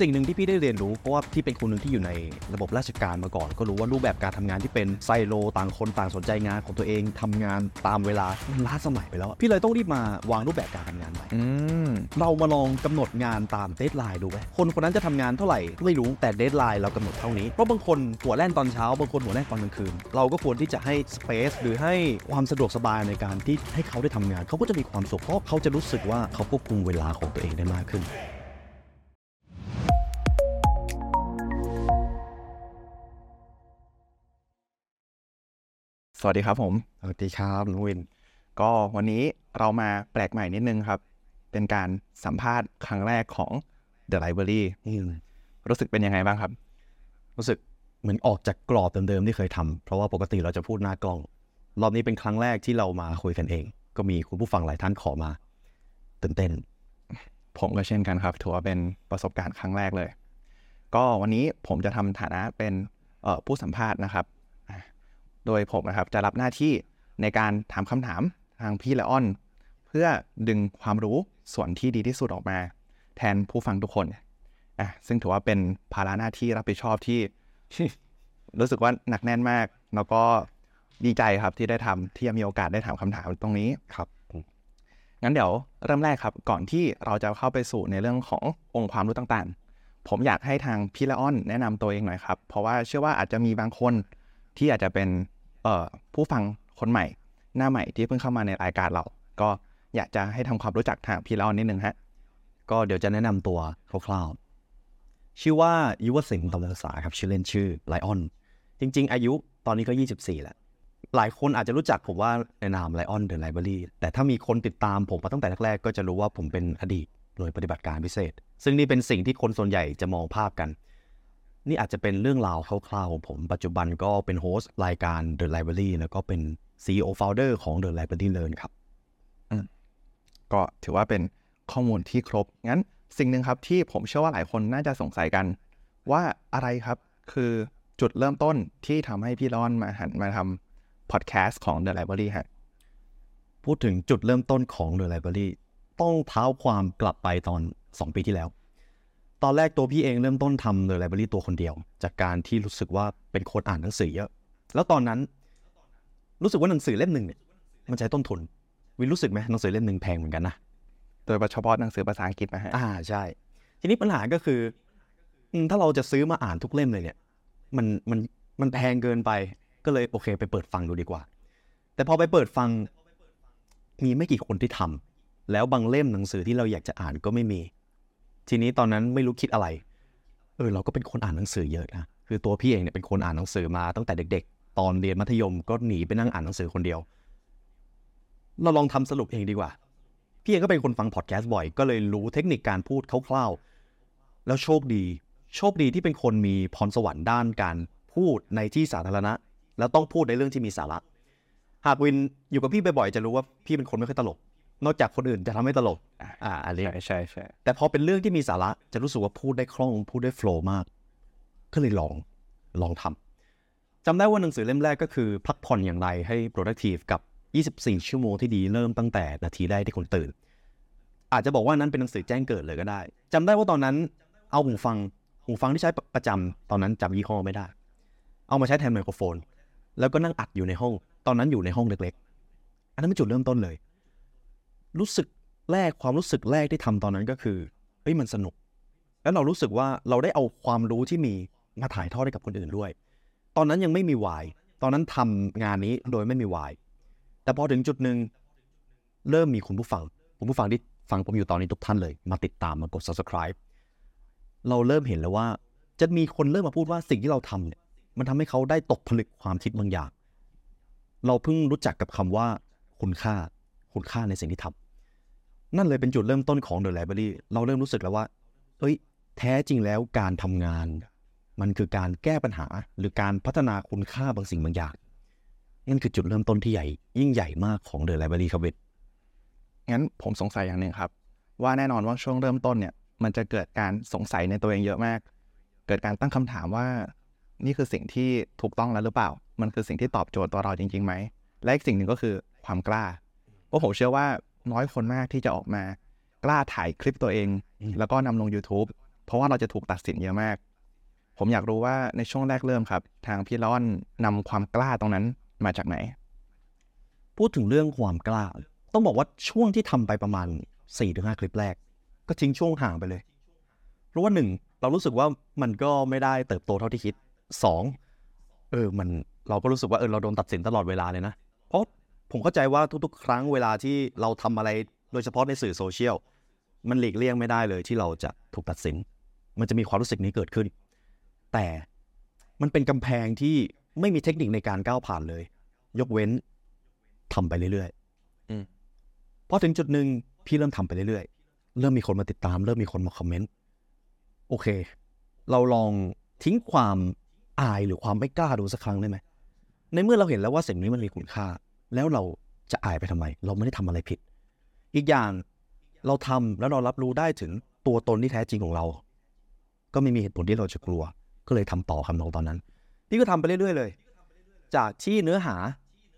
สิ่งหนึ่งที่พี่ได้เรียนรู้เพราะว่าพี่เป็นคนหนึ่งที่อยู่ในระบบราชการมาก่อน ก็รู้ว่ารูปแบบการทำงานที่เป็นไซโลต่างคนต่างสนใจงานของตัวเองทำงานตามเวลามันล้าสมัยไปแล้ว พี่เลยต้องรีบมาวางรูปแบบการทำงานใหม่เรามาลองกำหนดงานตาม deadline ดูไหมคนคนนั้นจะทำงานเท่าไหร่ไม่รู้แต่ deadline เรากำหนดเท่านี้เพราะบางคนหัวแล่นตอนเช้าบางคนหัวแล่นตอนกลางคืนเราก็ควรที่จะให้ space หรือให้ความสะดวกสบายในการที่ให้เขาได้ทำงาน เขาก็จะมีความสุขเพราะเขาจะรู้สึกว่าเขาควบคุมเวลาของตัวเองได้มากขึ้น สวัสดีครับผม สวัสดีครับน้องวิน ก็วันนี้เรามาแปลกใหม่นิดนึงครับ เป็นการสัมภาษณ์ครั้งแรกของ The Library รู้สึกเป็นยังไงบ้างครับ รู้สึกเหมือนออกจากกรอบเดิมๆที่เคยทำเพราะว่าปกติเราจะพูดหน้ากล้อง รอบนี้เป็นครั้งแรกที่เรามาคุยกันเอง ก็มีคุณผู้ฟังหลายท่านขอมาตื่นเต้น ผมก็เช่นกันครับถือว่าเป็นประสบการณ์ครั้งแรกเลย ก็วันนี้ผมจะทำฐานะเป็นเอ่อผู้สัมภาษณ์นะครับอะ โดยผมนะครับจะรับหน้าที่ในการถามคำถามทางพี่และอ้อน เพื่อดึงความรู้ส่วนที่ดีที่สุดออกมา แทนผู้ฟังทุกคนอะซึ่งถือว่าเป็นภาระหน้าที่รับผิดชอบที่รู้สึกว่าหนักแน่นมาก แล้วก็ดีใจครับที่ได้ทำที่มีโอกาสได้ถามคำถามตรงนี้ครับงั้นเดี๋ยวเริ่มแรกครับ ก่อนที่เราจะเข้าไปสู่ในเรื่องขององค์ความรู้ต่างๆ ผมอยากให้ทางพี่ละอ้อนแนะนำตัวเองหน่อยครับ เพราะว่าเชื่อว่าอาจจะมีบางคนที่อาจจะเป็นเอ่อ ผู้ฟังคนใหม่หน้าใหม่ที่เพิ่งเข้ามาในรายการเรา ก็อยากจะให้ทำความรู้จักทางพี่ละอ้อนนิดนึงฮะ ก็เดี๋ยวจะแนะนำตัวคร่าวๆชื่อว่ายุวสิงห์ตำรษาครับชื่อเล่นชื่อไลออน จริง ๆ อายุตอนนี้ก็ 24 แล้ว หลายคนอาจจะรู้จักผมว่าในนามไลออนเดอะไลบรารีแต่ถ้ามีคนติดตามผมมาตั้งแต่แรกๆก็จะรู้ว่าผมเป็นอดีตหน่วยปฏิบัติการพิเศษ ซึ่งนี่เป็นสิ่งที่คนส่วนใหญ่จะมองภาพกัน นี่อาจจะเป็นเรื่องราวคร่าวๆของผมปัจจุบันก็เป็นโฮสต์รายการ The Library แล้วก็เป็น CEO Founder ของ The Library Learn ครับก็ถือว่าเป็นข้อมูลที่ครบ งั้นสิ่งหนึ่งครับที่ผมเชื่อว่าหลายคนน่าจะสงสัยกัน ว่าอะไรครับคือจุดเริ่มต้นที่ทำให้พี่ละอ้อนมาหันมาทำพอดแคสต์ของ The Library ฮะพูดถึงจุดเริ่มต้นของ The Library ต้องเท้าความกลับไปตอน 2 ปีที่แล้ว ตอนแรกตัวพี่เองเริ่มต้นทำ The Library ตัวคนเดียว จากการที่รู้สึกว่าเป็นคนอ่านหนังสือเยอะ แล้วตอนนั้นรู้สึกว่าหนังสือเล่มหนึ่งเนี่ยมันใช้ต้นทุน วินรู้สึกไหมหนังสือเล่มหนึ่งแพงเหมือนกันนะโดยเฉพาะหนังสือภาษาอังกฤษนะฮะอ่าใช่ ทีนี้ปัญหาก็คืออืมถ้าเราจะซื้อมาอ่านทุกเล่มเลยเนี่ย มันมันมันแพงเกินไปก็เลยโอเค ไปเปิดฟังดูดีกว่า แต่พอไปเปิดฟังมีไม่กี่คนที่ทำแล้วบางเล่มหนังสือที่เราอยากจะอ่านก็ไม่มี ทีนี้ตอนนั้นไม่รู้คิดอะไร เออเราก็เป็นคนอ่านหนังสือเยอะนะ คือตัวพี่เองเนี่ยเป็นคนอ่านหนังสือมาตั้งแต่เด็ก ๆ ตอนเรียนมัธยมก็หนีไปนั่งอ่านหนังสือคนเดียว เราลองทำสรุปเองดีกว่า พี่เองก็เป็นคนฟังพอดแคสต์บ่อย ก็เลยรู้เทคนิคการพูดคร่าวๆ แล้วโชคดี โชคดีที่เป็นคนมีพรสวรรค์ด้านการพูดในที่สาธารณะ แล้วต้องพูดในเรื่องที่มีสาระ หากวินอยู่กับพี่บ่อยๆ จะรู้ว่าพี่เป็นคนไม่ค่อยตลก นอกจากคนอื่นจะทำให้ตลก อ่าอันนี้ใช่ใช่ใช่แต่พอเป็นเรื่องที่มีสาระจะรู้สึกว่าพูดได้คล่องพูดได้โฟล์มาก ก็เลยลองลองทำจำได้ว่าหนังสือเล่มแรกก็คือพักผ่อนอย่างไรให้ productive กับ 24 ชั่วโมงที่ดีเริ่มตั้งแต่นาทีแรกที่คนตื่น อาจจะบอกว่านั้นเป็นหนังสือแจ้งเกิดเลยก็ได้จำได้ว่าตอนนั้นเอาหูฟังหูฟังที่ใช้ประจำตอนนั้นจำยี่ห้อไม่ได้ เอามาใช้แทนไมโครโฟน แล้วก็นั่งอัดอยู่ในห้อง ตอนนั้นอยู่ในห้องเล็กๆ อันนั้นเป็นจุดเริ่มต้นเลย รู้สึกแรกความรู้สึกแรกที่ทำตอนนั้นก็คือเฮ้ยมันสนุก แล้วเรารู้สึกว่าเราได้เอาความรู้ที่มีมาถ่ายทอดให้กับคนอื่นด้วย ตอนนั้นยังไม่มีวายตอนนั้นทำงานนี้โดยไม่มีวายแต่พอถึงจุดหนึ่งเริ่มมีคุณผู้ฟังคุณผู้ฟังที่ฟังผมอยู่ตอนนี้ทุกท่านเลย มาติดตามมากด subscribe เราเริ่มเห็นแล้วว่า จะมีคนเริ่มมาพูดว่าสิ่งที่เราทำเนี่ยมันทำให้เขาได้ตกผลึกความคิดบางอย่าง เราเพิ่งรู้จักกับคำว่าคุณค่า คุณค่าในสิ่งที่ทำ นั่นเลยเป็นจุดเริ่มต้นของ The Library เราเริ่มรู้สึกแล้วว่า เอ้ย แท้จริงแล้วการทำงาน มันคือการแก้ปัญหาหรือการพัฒนาคุณค่าบางสิ่งบางอย่างนั่นคือจุดเริ่มต้นที่ใหญ่ ยิ่งใหญ่มากของ The Library ครับเวทงั้นผมสงสัยอย่างหนึ่งครับ ว่าแน่นอนว่าช่วงเริ่มต้นเนี่ย มันจะเกิดการสงสัยในตัวเองเยอะมาก เกิดการตั้งคำถามว่า นี่คือสิ่งที่ถูกต้องแล้วหรือเปล่า มันคือสิ่งที่ตอบโจทย์ตัวเราจริงๆไหมและอีกสิ่งหนึ่งก็คือความกล้าเพราะผมเชื่อว่า น้อยคนมากที่จะออกมากล้าถ่ายคลิปตัวเอง แล้วก็นำลง YouTube เพราะว่าเราจะถูกตัดสินเยอะมาก ผมอยากรู้ว่าในช่วงแรกเริ่มครับ ทางพี่ร้อนนำความกล้าตรงนั้นมาจากไหน พูดถึงเรื่องความกล้า ต้องบอกว่าช่วงที่ทำไปประมาณ4ี่ถึงห้าคลิปแรก ก็ทิ้งช่วงห่างไปเลย เพราะว่าหนึ่งเรารู้สึกว่ามันก็ไม่ได้เติบโตเท่าที่คิดสองเออมันเราก็รู้สึกว่าเออเราโดนตัดสินตลอดเวลาเลยนะ เพราะ ผมเข้าใจว่าทุกๆ ครั้งเวลาที่เราทำอะไรโดยเฉพาะในสื่อโซเชียลมันหลีกเลี่ยงไม่ได้เลยที่เราจะถูกตัดสิน มันจะมีความรู้สึกนี้เกิดขึ้น แต่มันเป็นกำแพงที่ไม่มีเทคนิคในการก้าวผ่านเลย ยกเว้นทำไปเรื่อยอืมๆพอถึงจุดหนึ่งพี่เริ่มทำไปเรื่อยๆ เริ่มมีคนมาติดตาม เริ่มมีคนมาคอมเมนต์ โอเค เราลองทิ้งความอายหรือความไม่กล้าดูสักครั้งได้ไหม ในเมื่อเราเห็นแล้วว่าสิ่งนี้มันมีคุณค่า แล้วเราจะอายไปทำไม เราไม่ได้ทำอะไรผิด อีกอย่างเราทำแล้วเรารับรู้ได้ถึงตัวตนที่แท้จริงของเรา ก็ไม่มีเหตุผลที่เราจะกลัว ก็เลยทำต่อคำนองตอนนั้นพี่ก็ทำไปเรื่อยๆเลย จากที่เนื้อหา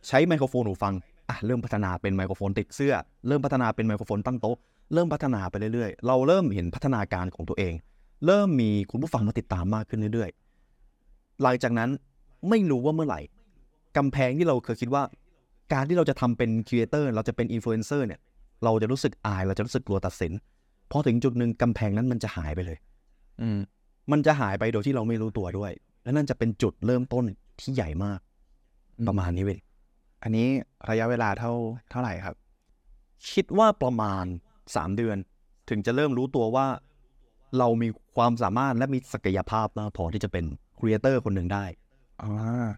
ใช้ไมโครโฟนหูฟังอะเริ่มพัฒนาเป็นไมโครโฟนติดเสื้อ เริ่มพัฒนาเป็นไมโครโฟนตั้งโต๊ะเริ่มพัฒนาไปเรื่อยๆ เราเริ่มเห็นพัฒนาการของตัวเอง เริ่มมีคุณผู้ฟังมาติดตามมากขึ้นเรื่อยๆ หลังจากนั้นไม่รู้ว่าเมื่อไหร่กำแพงที่เราเคยคิดว่า การที่เราจะทำเป็น creator เราจะเป็นอินฟลูเอนเซอร์เนี่ยเราจะรู้สึกอายเราจะรู้สึกกลัวตัดสินพอถึงจุดหนึ่งกำแพงนั้นมันจะหายไปเลย อืมมันจะหายไปโดยที่เราไม่รู้ตัวด้วย และนั่นจะเป็นจุดเริ่มต้นที่ใหญ่มากอืมประมาณนี้เว้ยอันนี้ระยะเวลาเท่าเท่าไหร่ครับ คิดว่าประมาณ3เดือน ถึงจะเริ่มรู้ตัวว่า เรามีความสามารถและมีศักยภาพมากพอที่จะเป็น creator คนหนึ่งได้อ่า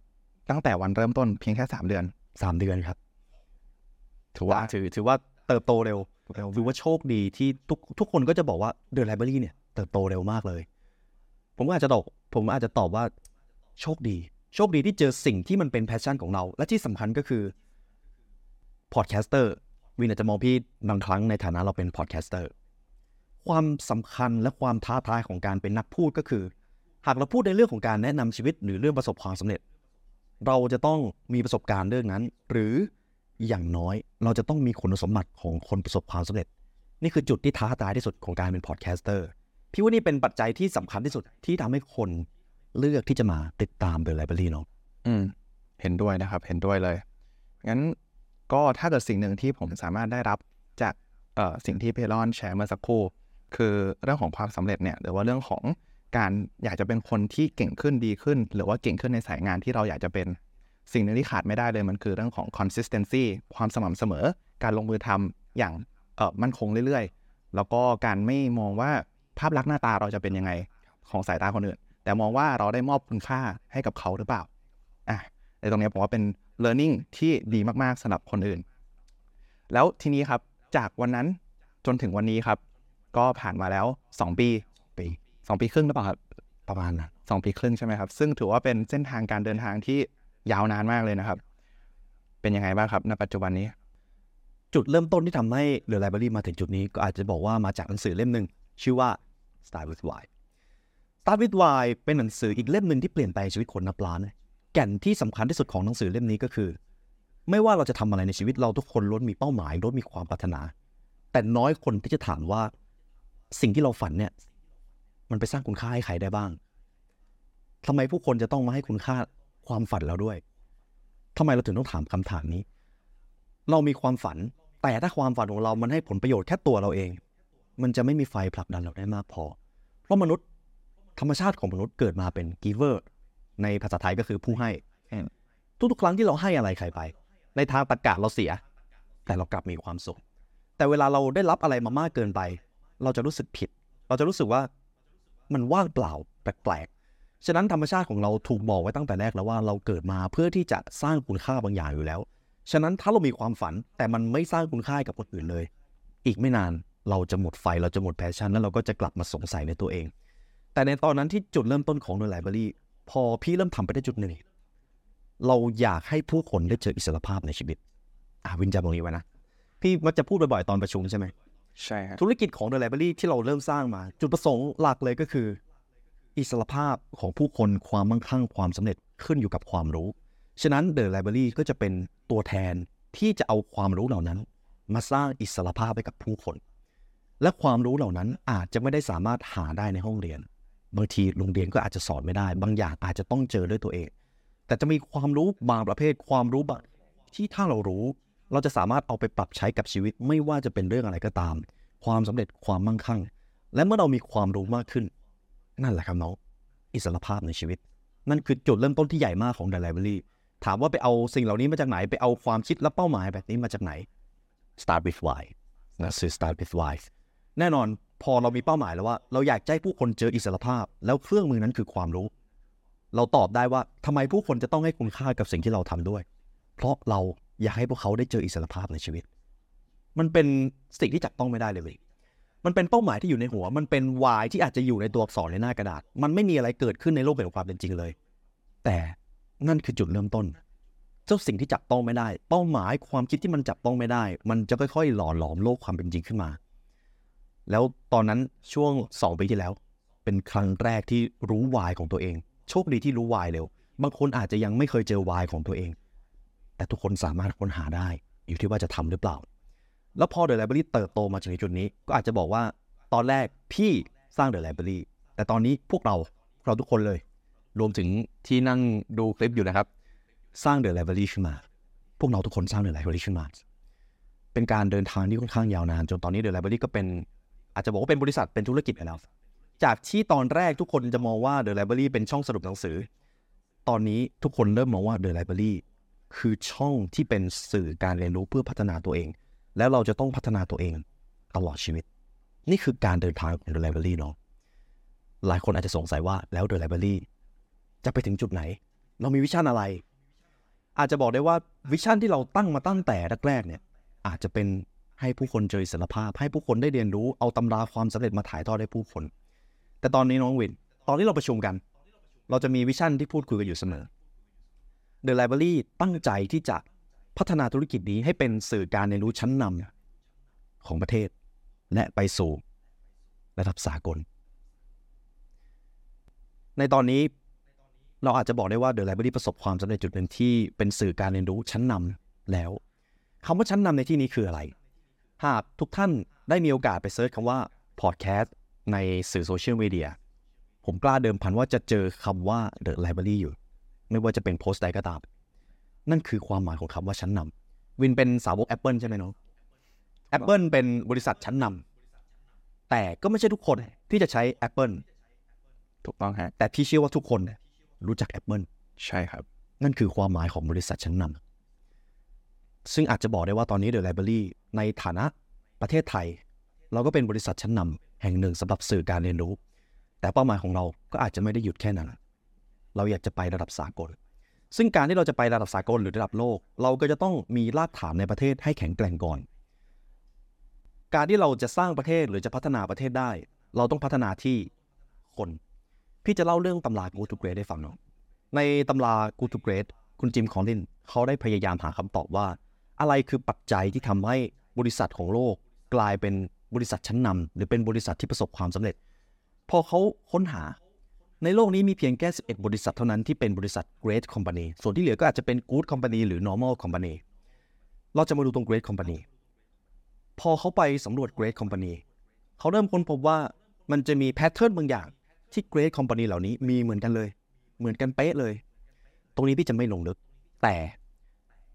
ตั้งแต่วันเริ่มต้นเพียงแค่สามเดือน 3เดือนครับ ถือว่าถือถือว่าเติบโตเร็วถือว่าโชคดีที่ทุกทุกคนก็จะบอกว่า The Library เนี่ยเติบโตเร็วมากเลย ผมก็อาจจะตอบผมอาจจะตอบว่าโชคดี โชคดีที่เจอสิ่งที่มันเป็น passion ของเรา และที่สำคัญก็คือ podcasterวินอาจจะมองพี่บางครั้งในฐานะเราเป็น podcaster ความสำคัญและความท้าทายของการเป็นนักพูดก็คือ หากเราพูดในเรื่องของการแนะนำชีวิตหรือเรื่องประสบความสำเร็จ เราจะต้องมีประสบการณ์เรื่องนั้น หรืออย่างน้อยเราจะต้องมีคุณสมบัติของคนประสบความสำเร็จ นี่คือจุดที่ท้าทายที่สุดของการเป็น podcaster พี่ว่านี่เป็นปัจจัยที่สำคัญที่สุดที่ทำให้คนเลือกที่จะมาติดตาม The Library เนาะอืม เห็นด้วยนะครับ เห็นด้วยเลย งั้นก็ถ้าเกิดสิ่งหนึ่งที่ผมสามารถได้รับจากสิ่งที่เพลอนแชร์เมื่อสักครู่ คือเรื่องของความสำเร็จเนี่ยหรือว่าเรื่องของ การอยากจะเป็นคนที่เก่งขึ้นดีขึ้น หรือว่าเก่งขึ้นในสายงานที่เราอยากจะเป็น สิ่งหนึ่งที่ขาดไม่ได้เลยมันคือเรื่องของ consistency ความสม่ำเสมอ การลงมือทำอย่างเออมั่นคงเรื่อยๆ แล้วก็การไม่มองว่าภาพลักษณ์หน้าตาเราจะเป็นยังไงของสายตาคนอื่น แต่มองว่าเราได้มอบคุณค่าให้กับเขาหรือเปล่าอะในตรงนี้ผมว่าเป็น learning ที่ดีมากๆสำหรับคนอื่น แล้วทีนี้ครับจากวันนั้นจนถึงวันนี้ครับ ก็ผ่านมาแล้ว 2 ปี ปี2ปีครึ่งหรือเปล่าครับประมาณนั้นสองปีครึ่งใช่ไหมครับ ซึ่งถือว่าเป็นเส้นทางการเดินทางที่ยาวนานมากเลยนะครับ เป็นยังไงบ้างครับในปัจจุบันนี้ จุดเริ่มต้นที่ทำให้เดอะไลบรารีมาถึงจุดนี้ก็อาจจะบอกว่ามาจากหนังสือเล่มหนึ่งชื่อว่า Start with Why Start with Why เป็นหนังสืออีกเล่มหนึ่งที่เปลี่ยนแปลงชีวิตคนนับล้านเลยแก่นที่สำคัญที่สุดของหนังสือเล่มนี้ก็คือ ไม่ว่าเราจะทำอะไรในชีวิตเราทุกคนล้วนมีเป้าหมายล้วนมีความปรารถนา แต่น้อยคนที่จะถามว่าสิ่งที่เราฝันเนี่ย มันไปสร้างคุณค่าให้ใครได้บ้างทำไมผู้คนจะต้องมาให้คุณค่าความฝันเราด้วยทำไมเราถึงต้องถามคำถามนี้ เรามีความฝัน แต่ถ้าความฝันของเรามันให้ผลประโยชน์แค่ตัวเราเอง มันจะไม่มีไฟผลักดันเราได้มากพอ เพราะมนุษย์ธรรมชาติของมนุษย์เกิดมาเป็น giver ในภาษาไทยก็คือผู้ให้ ทุกๆครั้งที่เราให้อะไรใครไป ในทางตรรกะเราเสีย แต่เรากลับมีความสุข แต่เวลาเราได้รับอะไรมามากเกินไป เราจะรู้สึกผิด เราจะรู้สึกว่า มันว่างเปล่าแปลกๆ ฉะนั้นธรรมชาติของเราถูกบอกไว้ตั้งแต่แรกแล้วว่าเราเกิดมาเพื่อที่จะสร้างคุณค่าบางอย่างอยู่แล้ว ฉะนั้นถ้าเรามีความฝันแต่มันไม่สร้างคุณค่ากับคนอื่นเลย อีกไม่นานเราจะหมดไฟเราจะหมด passion แล้วเราก็จะกลับมาสงสัยในตัวเอง แต่ในตอนนั้นที่จุดเริ่มต้นของ The Library พอพี่เริ่มทำไปได้จุดหนึ่งเราอยากให้ผู้คนได้เจออิสรภาพในชีวิต อ่าวินจำตรงนี้ไว้นะ พี่มักจะพูดบ่อยๆตอนประชุมใช่ไหม ใช่ครับธุรกิจของ The Library ที่เราเริ่มสร้างมา จุดประสงค์หลักเลยก็คือ อิสรภาพของผู้คนความมั่งคั่งความสำเร็จขึ้นอยู่กับความรู้ ฉะนั้น The Library ก็จะเป็นตัวแทนที่จะเอาความรู้เหล่านั้น มาสร้างอิสรภาพให้กับผู้คน และความรู้เหล่านั้นอาจจะไม่ได้สามารถหาได้ในห้องเรียน บางทีโรงเรียนก็อาจจะสอนไม่ได้ บางอย่างอาจจะต้องเจอด้วยตัวเอง แต่จะมีความรู้บางประเภทความรู้บางที่ถ้าเรารู้ เราจะสามารถเอาไปปรับใช้กับชีวิตไม่ว่าจะเป็นเรื่องอะไรก็ตาม ความสำเร็จความมั่งคั่ง และเมื่อเรามีความรู้มากขึ้น นั่นแหละครับน้องอิสรภาพในชีวิต นั่นคือจุดเริ่มต้นที่ใหญ่มากของ The Library ถามว่าไปเอาสิ่งเหล่านี้มาจากไหนไปเอาความคิดและเป้าหมายแบบนี้มาจากไหน start with why นะคือ start with why แน่นอนพอเรามีเป้าหมายแล้วว่า เราอยากให้ผู้คนเจออิสรภาพ แล้วเครื่องมือนั้นคือความรู้ เราตอบได้ว่าทำไมผู้คนจะต้องให้คุณค่ากับสิ่งที่เราทำด้วย เพราะเรา อยากให้พวกเขาได้เจออิสรภาพในชีวิต มันเป็นสิ่งที่จับต้องไม่ได้เลย มันเป็นเป้าหมายที่อยู่ในหัว มันเป็นวายที่อาจจะอยู่ในตัวอักษรในหน้ากระดาษ มันไม่มีอะไรเกิดขึ้นในโลกแห่งความเป็นจริงเลย แต่นั่นคือจุดเริ่มต้น เจ้าสิ่งที่จับต้องไม่ได้ เป้าหมายความคิดที่มันจับต้องไม่ได้ มันจะค่อยๆ หล่อหลอมโลกความเป็นจริงขึ้นมา แล้วตอนนั้นช่วงสองปีที่แล้ว เป็นครั้งแรกที่รู้วายของตัวเอง โชคดีที่รู้วายเร็ว บางคนอาจจะยังไม่เคยเจอวายของตัวเอง แต่ทุกคนสามารถค้นหาได้ อยู่ที่ว่าจะทำหรือเปล่า แล้วพอ The Library เติบโตมาถึงจุดนี้ ก็อาจจะบอกว่าตอนแรกพี่สร้าง The Library แต่ตอนนี้พวกเราพวกเราทุกคนเลย รวมถึงที่นั่งดูคลิปอยู่นะครับ สร้าง The Library ขึ้นมา พวกเราทุกคนสร้าง The Library ขึ้นมา เป็นการเดินทางที่ค่อนข้างยาวนาน จนตอนนี้ The Library ก็เป็น อาจจะบอกว่าเป็นบริษัทเป็นธุรกิจไปแล้วจากที่ตอนแรกทุกคนจะมองว่า The Library เป็นช่องสรุปหนังสือ ตอนนี้ทุกคนเริ่มมองว่า The Library คือช่องที่เป็นสื่อการเรียนรู้เพื่อพัฒนาตัวเอง แล้วเราจะต้องพัฒนาตัวเองตลอดชีวิต นี่คือการเดินทางของ The Library เนาะหลายคนอาจจะสงสัยว่าแล้ว The Library จะไปถึงจุดไหน เรามีวิชั่นอะไร อาจจะบอกได้ว่าวิชั่นที่เราตั้งมาตั้งแต่แรกๆเนี่ยอาจจะเป็นให้ผู้คนเจออิสรภาพ ให้ผู้คนได้เรียนรู้เอาตำราความสำเร็จมาถ่ายทอดให้ผู้คน แต่ตอนนี้น้องวิน ตอนที่เราประชุมกัน เราจะมีวิชั่นที่พูดคุยกันอยู่เสมอ The Library ตั้งใจที่จะพัฒนาธุรกิจนี้ให้เป็นสื่อการเรียนรู้ชั้นนำของประเทศ และไปสู่ระดับสากล ในตอนนี้เราอาจจะบอกได้ว่า The Library ประสบความสำเร็จจุดหนึ่งที่เป็นสื่อการเรียนรู้ชั้นนำแล้วคำว่าชั้นนำในที่นี้คืออะไร หากทุกท่านได้มีโอกาสไปเซิร์ชคำว่า podcast ในสื่อโซเชียลมีเดียผมกล้าเดิมพันว่าจะเจอคำว่า The Library อยู่ ไม่ว่าจะเป็นโพสต์ใดก็ตาม นั่นคือความหมายของคำว่าชั้นนำวินเป็นสาวก Apple ใช่ไหมน้อง Apple เป็นบริษัทชั้นนำแต่ก็ไม่ใช่ทุกคนที่จะใช้ Apple ถูกต้องฮะ แต่พี่เชื่อว่าทุกคนรู้จัก Apple ใช่ครับ นั่นคือความหมายของบริษัทชั้นนำซึ่งอาจจะบอกได้ว่าตอนนี้ The Library ในฐานะประเทศไทย เราก็เป็นบริษัทชั้นนำแห่งหนึ่งสำหรับสื่อการเรียนรู้ แต่เป้าหมายของเราก็อาจจะไม่ได้หยุดแค่นั้น เราอยากจะไประดับสากล ซึ่งการที่เราจะไประดับสากลหรือระดับโลก เราก็จะต้องมีรากฐานในประเทศให้แข็งแกร่งก่อน การที่เราจะสร้างประเทศหรือจะพัฒนาประเทศได้ เราต้องพัฒนาที่คน พี่จะเล่าเรื่องตำรา Good to Great ให้ฟังเนาะในตำรา Good to Great คุณจิมคอลลินเขาได้พยายามหาคำตอบว่า อะไรคือปัจจัยที่ทำให้บริษัทของโลกกลายเป็นบริษัทชั้นนำหรือเป็นบริษัทที่ประสบความสำเร็จ พอเขาค้นหา ในโลกนี้มีเพียงแค่ 11 บริษัทเท่านั้นที่เป็นบริษัท Great Company ส่วนที่เหลือก็อาจจะเป็น Good Company หรือ Normal Company เราจะมาดูตรง Great Company พอเขาไปสำรวจ Great Company เขาเริ่มค้นพบว่ามันจะมี pattern บางอย่างที่ Great Company เหล่านี้มีเหมือนกันเลย เหมือนกันเป๊ะเลย ตรงนี้พี่จะไม่ลงลึก แต่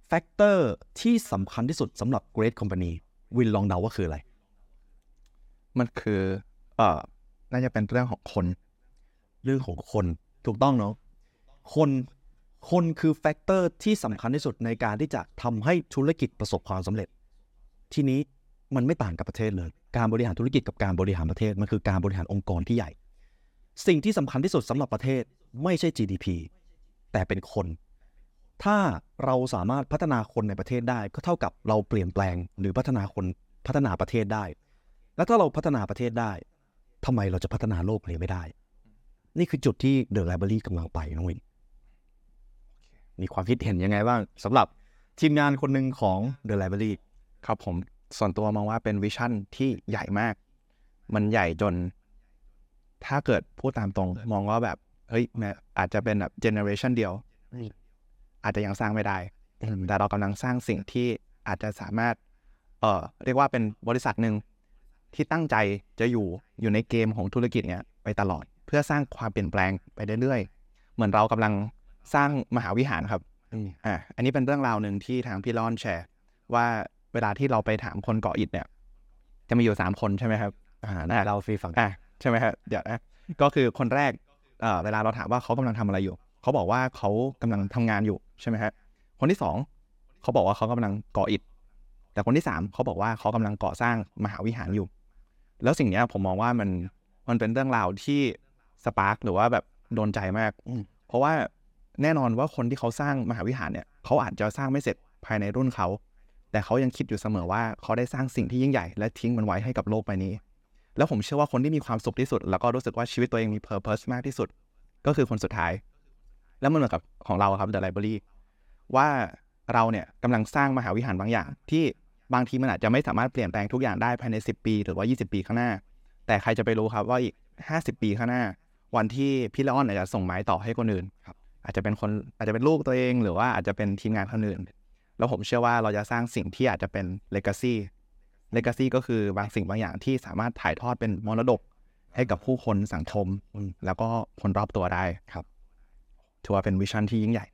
factor ที่สำคัญที่สุดสำหรับ Great Company วินลองเดาว่าคืออะไร มันคือเอ่อน่าจะเป็นเรื่องของคน เรื่องของคนถูกต้องเนาะคนคนคือ factor ที่สำคัญที่สุดในการที่จะทำให้ธุรกิจประสบความสำเร็จ ทีนี้มันไม่ต่างกับประเทศเลย การบริหารธุรกิจกับการบริหารประเทศ มันคือการบริหารองค์กรที่ใหญ่ สิ่งที่สำคัญที่สุดสำหรับประเทศไม่ใช่ GDP แต่เป็นคน ถ้าเราสามารถพัฒนาคนในประเทศได้ก็เท่ากับเราเปลี่ยนแปลงหรือพัฒนาคนพัฒนาประเทศได้ แล้วถ้าเราพัฒนาประเทศได้ทำไมเราจะพัฒนาโลกเลยไม่ได้ นี่คือจุดที่ The Library กำลังไปน้องวินมีความคิดเห็นยังไงบ้างสำหรับทีมงานคนหนึ่งของ The Library ครับผมส่วนตัวมองว่าเป็น vision ที่ใหญ่มาก มันใหญ่จน ถ้าเกิดพูดตามตรง มองว่าแบบเฮ้ยแม้อาจจะเป็นแบบ generation เดียว อาจจะยังสร้างไม่ได้ แต่เรากำลังสร้างสิ่งที่อาจจะสามารถ เอ่อ เรียกว่าเป็นบริษัทหนึ่งที่ตั้งใจจะอยู่อยู่ในเกมของธุรกิจเนี้ยไปตลอด เพื่อสร้างความเปลี่ยนแปลงไปเรื่อยๆ เหมือนเรากำลังสร้างมหาวิหารครับอืมอ่าอันนี้เป็นเรื่องราวหนึ่งที่ทางพี่รอนแชร์ ว่าเวลาที่เราไปถามคนเกาะอิฐเนี่ย จะมีอยู่สามคนใช่ไหมครับอ่าได้เราฟรีฟังอะใช่ไหมครับเดี๋ยวนะก็คือคนแรกเอ่อเวลาเราถามว่าเขากำลังทำอะไรอยู่ เขาบอกว่าเขากำลังทำงานอยู่ใช่ไหมฮะคนที่สองเขาบอกว่าเขากำลังก่ออิฐแต่คนที่สามเขาบอกว่าเขากำลังก่อสร้างมหาวิหารอยู่ แล้วสิ่งเนี้ยผมมองว่ามันมันเป็นเรื่องราวที่ สปาร์กหรือว่าแบบโดนใจมากอืมเพราะว่าแน่นอนว่าคนที่เขาสร้างมหาวิหารเนี่ยเขาอาจจะสร้างไม่เสร็จภายในรุ่นเขา แต่เขายังคิดอยู่เสมอว่าเขาได้สร้างสิ่งที่ยิ่งใหญ่ และทิ้งมันไว้ให้กับโลกใบนี้ แล้วผมเชื่อว่าคนที่มีความสุขที่สุด แล้วก็รู้สึกว่าชีวิตตัวเองมี purpose มากที่สุด ก็คือคนสุดท้าย แล้วมันเหมือนกับของเราครับ The Library ว่าเราเนี่ยกำลังสร้างมหาวิหารบางอย่าง ที่บางทีมันอาจจะไม่สามารถเปลี่ยนแปลงทุกอย่างได้ภายใน 10 ปี หรือว่า 20 ปีข้างหน้า แต่ใครจะไปรู้ครับว่าอีก 50 ปีข้างหน้า วันที่พี่ละอ่อนอาจจะส่งไม้ต่อให้คนอื่นครับอาจจะเป็นคนอาจจะเป็นลูกตัวเองหรือว่าอาจจะเป็นทีมงานคนอื่น แล้วผมเชื่อว่าเราจะสร้างสิ่งที่อาจจะเป็น legacy legacy ก็คือบางสิ่งบางอย่างที่สามารถถ่ายทอดเป็นมรดกให้กับผู้คนสังคมอืมแล้วก็คนรอบตัวได้ครับถือว่าเป็นวิชั่นที่ยิ่งใหญ่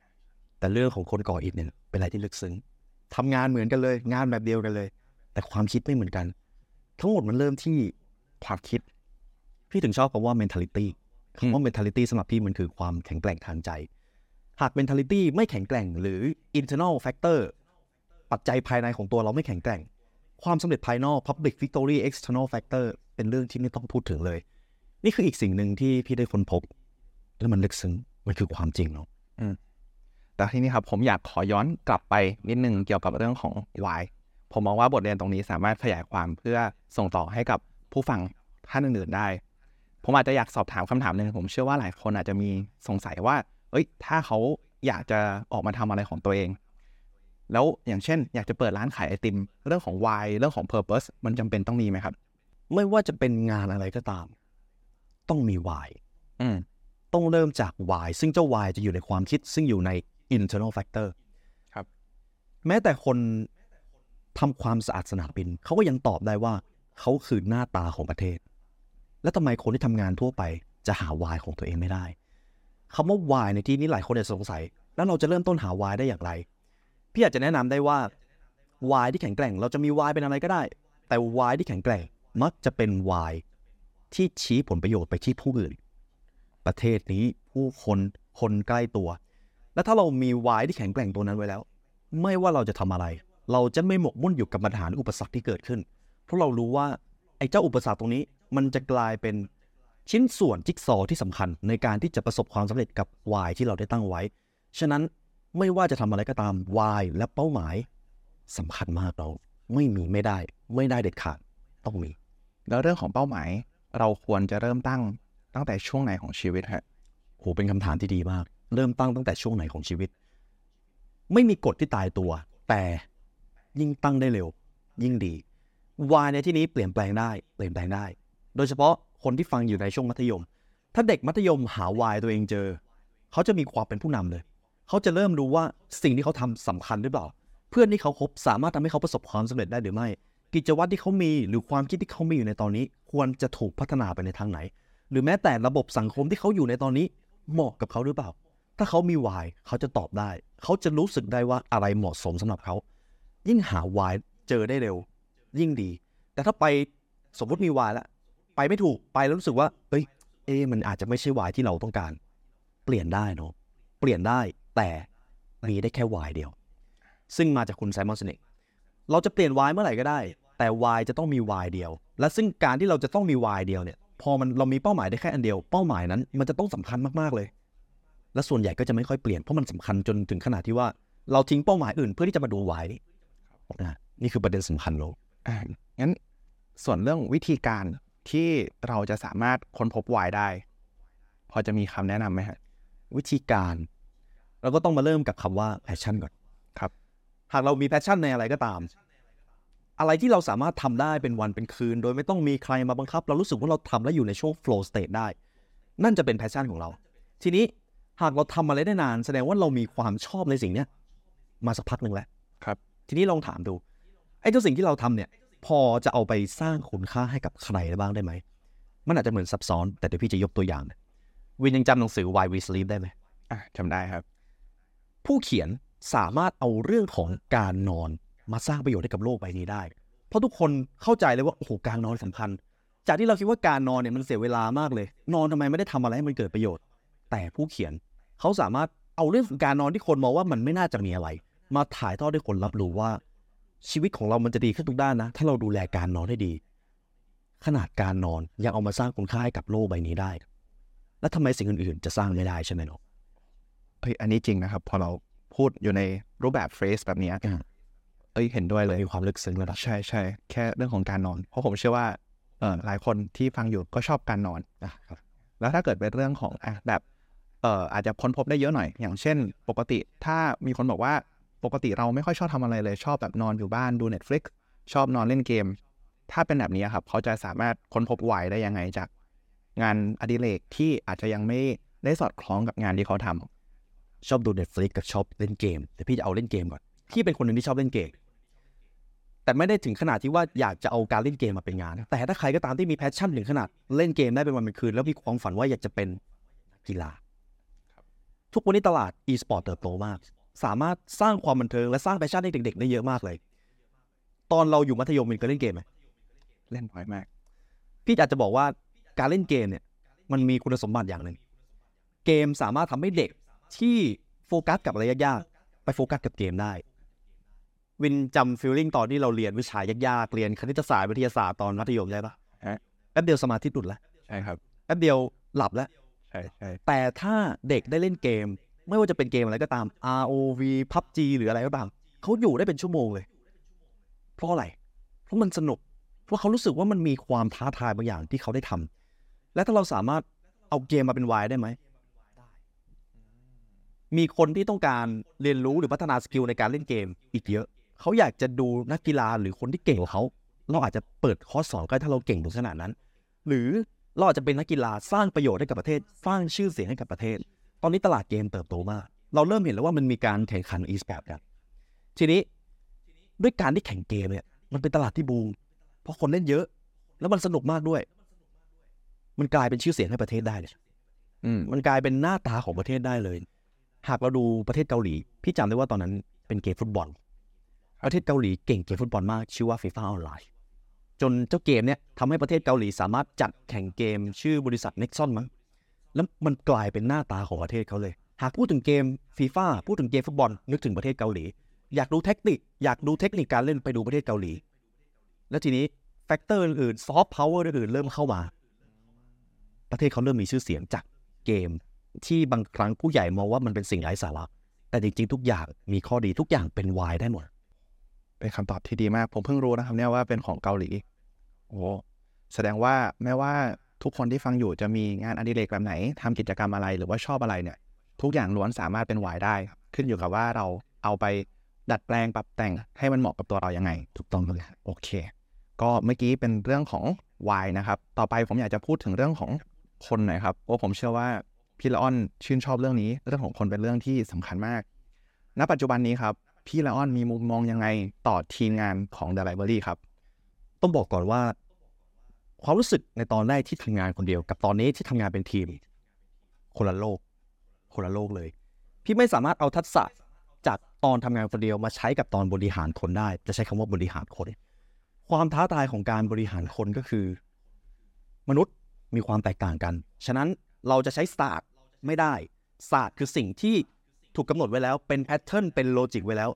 แต่เรื่องของคนก่ออิฐเนี่ยเป็นอะไรที่ลึกซึ้งทำงานเหมือนกันเลย งานแบบเดียวกันเลย แต่ความคิดไม่เหมือนกัน ทั้งหมดมันเริ่มที่ความคิด พี่ถึงชอบคำว่า mentality อืม คำว่า mentality สำหรับพี่มันคือความแข็งแกร่งทางใจ หาก mentality ไม่แข็งแกร่งหรือ internal factor ปัจจัยภายในของตัวเราไม่แข็งแกร่ง ความสำเร็จภายนอก public victory external factor เป็นเรื่องที่ไม่ต้องพูดถึงเลย นี่คืออีกสิ่งหนึ่งที่พี่ได้ค้นพบ แล้วมันลึกซึ้งมันคือความจริงเนาะแต่ทีนี้ครับผมอยากขอย้อนกลับไปนิดนึงเกี่ยวกับเรื่องของ why ผมมองว่าบทเรียนตรงนี้สามารถขยายความเพื่อส่งต่อให้กับผู้ฟังท่านอื่นๆได้ ผมอาจจะอยากสอบถามคำถามหนึ่งผมเชื่อว่าหลายคนอาจจะมีสงสัยว่า เอ้ย ถ้าเขาอยากจะออกมาทำอะไรของตัวเอง แล้วอย่างเช่น อยากจะเปิดร้านขายไอติม เรื่องของ why เรื่องของ purpose มันจำเป็นต้องมีไหมครับ ไม่ว่าจะเป็นงานอะไรก็ตาม ต้องมี why อืมต้องเริ่มจาก why ซึ่งเจ้า why จะอยู่ในความคิด ซึ่งอยู่ใน internal factor ครับ แม้แต่คนทำความสะอาดสนามบิน เขาก็ยังตอบได้ว่า เขาคือหน้าตาของประเทศ แล้วทำไมคนที่ทำงานทั่วไปจะหา why ของตัวเองไม่ได้คำว่า why ในที่นี้หลายคนจะสงสัย แล้วเราจะเริ่มต้นหา why ได้อย่างไร พี่อาจจะแนะนำได้ว่า why ที่แข็งแกร่ง เราจะมี why เป็นอะไรก็ได้ แต่ why ที่แข็งแกร่งมักจะเป็น why ที่ชี้ผลประโยชน์ไปที่ผู้อื่น ประเทศนี้ผู้คนคนใกล้ตัว และถ้าเรามี why ที่แข็งแกร่งตัวนั้นไว้แล้ว ไม่ว่าเราจะทำอะไร เราจะไม่หมกมุ่นอยู่กับปัญหาหรืออุปสรรคที่เกิดขึ้น เพราะเรารู้ว่าไอ้เจ้าอุปสรรคตรงนี้ มันจะกลายเป็นชิ้นส่วนจิ๊กซอว์ที่สำคัญในการที่จะประสบความสำเร็จกับ why ที่เราได้ตั้งไว้ ฉะนั้นไม่ว่าจะทำอะไรก็ตาม why และเป้าหมายสำคัญมากเราไม่มีไม่ได้ ไม่ได้เด็ดขาดต้องมี แล้วเรื่องของเป้าหมายเราควรจะเริ่มตั้งตั้งแต่ช่วงไหนของชีวิตฮะโหเป็นคำถามที่ดีมาก เริ่มตั้งตั้งแต่ช่วงไหนของชีวิต ไม่มีกฎที่ตายตัว แต่ยิ่งตั้งได้เร็ว ยิ่งดีวายในที่นี้เปลี่ยนแปลงได้ เปลี่ยนแปลงได้ โดยเฉพาะคนที่ฟังอยู่ในช่วงมัธยม ถ้าเด็กมัธยมหาวายตัวเองเจอ เขาจะมีความเป็นผู้นำเลย เขาจะเริ่มรู้ว่าสิ่งที่เขาทำสำคัญหรือเปล่า เพื่อนที่เขาคบสามารถทำให้เขาประสบความสำเร็จได้หรือไม่ กิจวัตรที่เขามีหรือความคิดที่เขามีอยู่ในตอนนี้ ควรจะถูกพัฒนาไปในทางไหน หรือแม้แต่ระบบสังคมที่เขาอยู่ในตอนนี้เหมาะกับเขาหรือเปล่า ถ้าเขามีวายเขาจะตอบได้ เขาจะรู้สึกได้ว่าอะไรเหมาะสมสำหรับเขา ยิ่งหาวายเจอได้เร็ว ยิ่งดี แต่ถ้าไปสมมติมีวายแล้ว ไปไม่ถูกไปแล้วรู้สึกว่า เอ้ย เอะมันอาจจะไม่ใช่วายที่เราต้องการ เปลี่ยนได้เนาะเปลี่ยนได้แต่มีได้แค่วายเดียว ซึ่งมาจากคุณไซมอนสเนกเราจะเปลี่ยนวายเมื่อไหร่ก็ได้ แต่วายจะต้องมีวายเดียว และซึ่งการที่เราจะต้องมีวายเดียวเนี่ย พอมันเรามีเป้าหมายได้แค่อันเดียวเป้าหมายนั้น มันจะต้องสำคัญมากๆเลย และส่วนใหญ่ก็จะไม่ค่อยเปลี่ยนเพราะมันสำคัญจนถึงขนาดที่ว่า เราทิ้งเป้าหมายอื่นเพื่อที่จะมาดูวายนี่นี่คือประเด็นสำคัญโลกอ่างั้นส่วนเรื่องวิธีการ ที่เราจะสามารถค้นพบวายได้ พอจะมีคำแนะนำไหมฮะวิธีการเราก็ต้องมาเริ่มกับคำว่า passion ก่อนครับ หากเรามี passion ในอะไรก็ตาม อะไรที่เราสามารถทำได้เป็นวันเป็นคืน โดยไม่ต้องมีใครมาบังคับ เรารู้สึกว่าเราทำแล้วอยู่ในช่วง flow state ได้ นั่นจะเป็น passion ของเรา ทีนี้หากเราทำอะไรได้นาน แสดงว่าเรามีความชอบในสิ่งเนี้ยมาสักพักหนึ่งแล้วครับ ทีนี้ลองถามดูไอ้เจ้าสิ่งที่เราทำเนี่ย พอจะเอาไปสร้างคุณค่าให้กับใครได้บ้างได้ไหม มันอาจจะเหมือนซับซ้อน แต่เดี๋ยวพี่จะยกตัวอย่างนะวินยังจำหนังสือ Why We Sleep ได้ไหมอะจำได้ครับ ผู้เขียนสามารถเอาเรื่องของการนอนมาสร้างประโยชน์ให้กับโลกใบนี้ได้ เพราะทุกคนเข้าใจเลยว่าโอ้โหการนอนสำคัญ จากที่เราคิดว่าการนอนเนี่ยมันเสียเวลามากเลย นอนทำไมไม่ได้ทำอะไรให้มันเกิดประโยชน์ แต่ผู้เขียนเขาสามารถเอาเรื่องของการนอนที่คนมองว่ามันไม่น่าจะมีอะไร มาถ่ายทอดให้คนรับรู้ว่า ชีวิตของเรามันจะดีขึ้นทุกด้านนะ ถ้าเราดูแลการนอนให้ดี ขนาดการนอนยังเอามาสร้างคุณค่าให้กับโลกใบนี้ได้ แล้วทำไมสิ่งอื่นๆ จะสร้างไม่ได้ใช่ไหมเนาะเฮ้ยอันนี้จริงนะครับ พอเราพูดอยู่ในรูปแบบเฟรสแบบเนี้ยอ่าเอ้ยเห็นด้วยเลยมีความลึกซึ้งระดับใช่ใช่แค่เรื่องของการนอน เพราะผมเชื่อว่าเออหลายคนที่ฟังอยู่ก็ชอบการนอนอะครับแล้วถ้าเกิดเป็นเรื่องของอะแบบเอ่ออาจจะค้นพบได้เยอะหน่อย อย่างเช่น ปกติถ้ามีคนบอกว่า ปกติเราไม่ค่อยชอบทำอะไรเลย ชอบแบบนอนอยู่บ้านดู Netflix ชอบนอนเล่นเกม ถ้าเป็นแบบนี้ครับเขาจะสามารถค้นพบวายได้ยังไงจาก งานอดิเรกที่อาจจะยังไม่ได้สอดคล้องกับงานที่เขาทำชอบดู Netflix กับชอบเล่นเกม แต่พี่จะเอาเล่นเกมก่อนพี่เป็นคนหนึ่งที่ชอบเล่นเกม แต่ไม่ได้ถึงขนาดที่ว่าอยากจะเอาการเล่นเกมมาเป็นงาน แต่ถ้าใครก็ตามที่มี passion ถึงขนาดเล่นเกมได้เป็นวันเป็นคืน แล้วมีความฝันว่าอยากจะเป็นนักกีฬา ทุกวันนี้ตลาด e-sport เติบโตมาก สามารถสร้างความบันเทิงและสร้าง passion ให้เด็กๆได้เยอะมากเลย ตอนเราอยู่มัธยมวินเคยเล่นเกมไหมเล่นบ่อยมาก พี่อาจจะบอกว่าการเล่นเกมเนี่ย มันมีคุณสมบัติอย่างหนึ่งเกมสามารถทำให้เด็กที่โฟกัสกับอะไรยากๆไปโฟกัสกับเกมได้ วินจำ feeling ตอนที่เราเรียนวิชายากๆเรียนคณิตศาสตร์วิทยาศาสตร์ตอนมัธยมใช่ปะฮะแป๊บเดียวสมาธิหลุดแล้วใช่ครับแป๊บเดียวหลับแล้วใช่ใช่แต่ถ้าเด็กได้เล่นเกม ไม่ว่าจะเป็นเกมอะไรก็ตาม ROV PUBG หรืออะไรก็ตามเขาอยู่ได้เป็นชั่วโมงเลย เพราะอะไร เพราะมันสนุก เพราะเขารู้สึกว่ามันมีความท้าทายบางอย่างที่เขาได้ทำและถ้าเราสามารถเอาเกมมาเป็น why ได้ไหม มีคนที่ต้องการเรียนรู้หรือพัฒนา skill ในการเล่นเกม อีกเยอะ เขาอยากจะดูนักกีฬาหรือคนที่เก่งกว่าเขา เราอาจจะเปิดคอร์สสอนก็ได้ถ้าเราเก่งถึงขนาดนั้น หรือเราอาจจะเป็นนักกีฬาสร้างประโยชน์ให้กับประเทศ สร้างชื่อเสียงให้กับประเทศ ตอนนี้ตลาดเกมเติบโตมาก เราเริ่มเห็นแล้วว่ามันมีการแข่งขัน e-sport กัน ทีนี้ด้วยการที่แข่งเกมเนี่ย มันเป็นตลาดที่บูม เพราะคนเล่นเยอะ แล้วมันสนุกมากด้วย มันกลายเป็นชื่อเสียงให้ประเทศได้เลยอืมมันกลายเป็นหน้าตาของประเทศได้เลย หากเราดูประเทศเกาหลี พี่จำได้ว่าตอนนั้นเป็นเกมฟุตบอล ประเทศเกาหลีเก่งเกมฟุตบอลมาก ชื่อว่าฟีฟ่าออนไลน์ จนเจ้าเกมเนี่ยทำให้ประเทศเกาหลีสามารถจัดแข่งเกมชื่อบริษัทเน็กซอนมั้ง แล้วมันกลายเป็นหน้าตาของประเทศเขาเลย หากพูดถึงเกมฟีฟ่าพูดถึงเกมฟุตบอลนึกถึงประเทศเกาหลี อยากดูเทคนิค อยากดูเทคนิคการเล่นไปดูประเทศเกาหลี แล้วทีนี้ factor อื่นซอฟต์พาวเวอร์อื่นเริ่มเข้ามา ประเทศเขาเริ่มมีชื่อเสียงจากเกมที่บางครั้งผู้ใหญ่มองว่ามันเป็นสิ่งไร้สาระแต่จริงๆทุกอย่างมีข้อดีทุกอย่างเป็น why ได้หมดเป็นคำตอบที่ดีมาก ผมเพิ่งรู้นะครับเนี่ยว่าเป็นของเกาหลี โอ้แสดงว่าแม้ว่า ทุกคนที่ฟังอยู่จะมีงานอดิเรกแบบไหนทำกิจกรรมอะไรหรือว่าชอบอะไรเนี่ย ทุกอย่างล้วนสามารถเป็นวายได้ครับขึ้นอยู่กับว่าเราเอาไปดัดแปลงปรับแต่งให้มันเหมาะกับตัวเรายังไง ถูกต้องเลยโอเค ก็เมื่อกี้เป็นเรื่องของวายนะครับ ต่อไปผมอยากจะพูดถึงเรื่องของคนหน่อยครับเพราะผมเชื่อว่าพี่ละอ้อนชื่นชอบเรื่องนี้ เรื่องของคนเป็นเรื่องที่สำคัญมาก ณ ปัจจุบันนี้ครับ พี่ละอ้อนมีมุมมองยังไงต่อทีมงานของ The Library ครับ ต้องบอกก่อนว่า ความรู้สึกในตอนแรกที่ทำงานคนเดียว กับตอนนี้ที่ทำงานเป็นทีม คนละโลก คนละโลกเลย พี่ไม่สามารถเอาทักษะจากตอนทำงานคนเดียวมาใช้กับตอนบริหารคนได้ จะใช้คำว่าบริหารคน ความท้าทายของการบริหารคนก็คือ มนุษย์มีความแตกต่างกัน ฉะนั้นเราจะใช้ศาสตร์ไม่ได้ ศาสตร์คือสิ่งที่ถูกกำหนดไว้แล้ว เป็นแพทเทิร์น เป็นโลจิกไว้แล้ว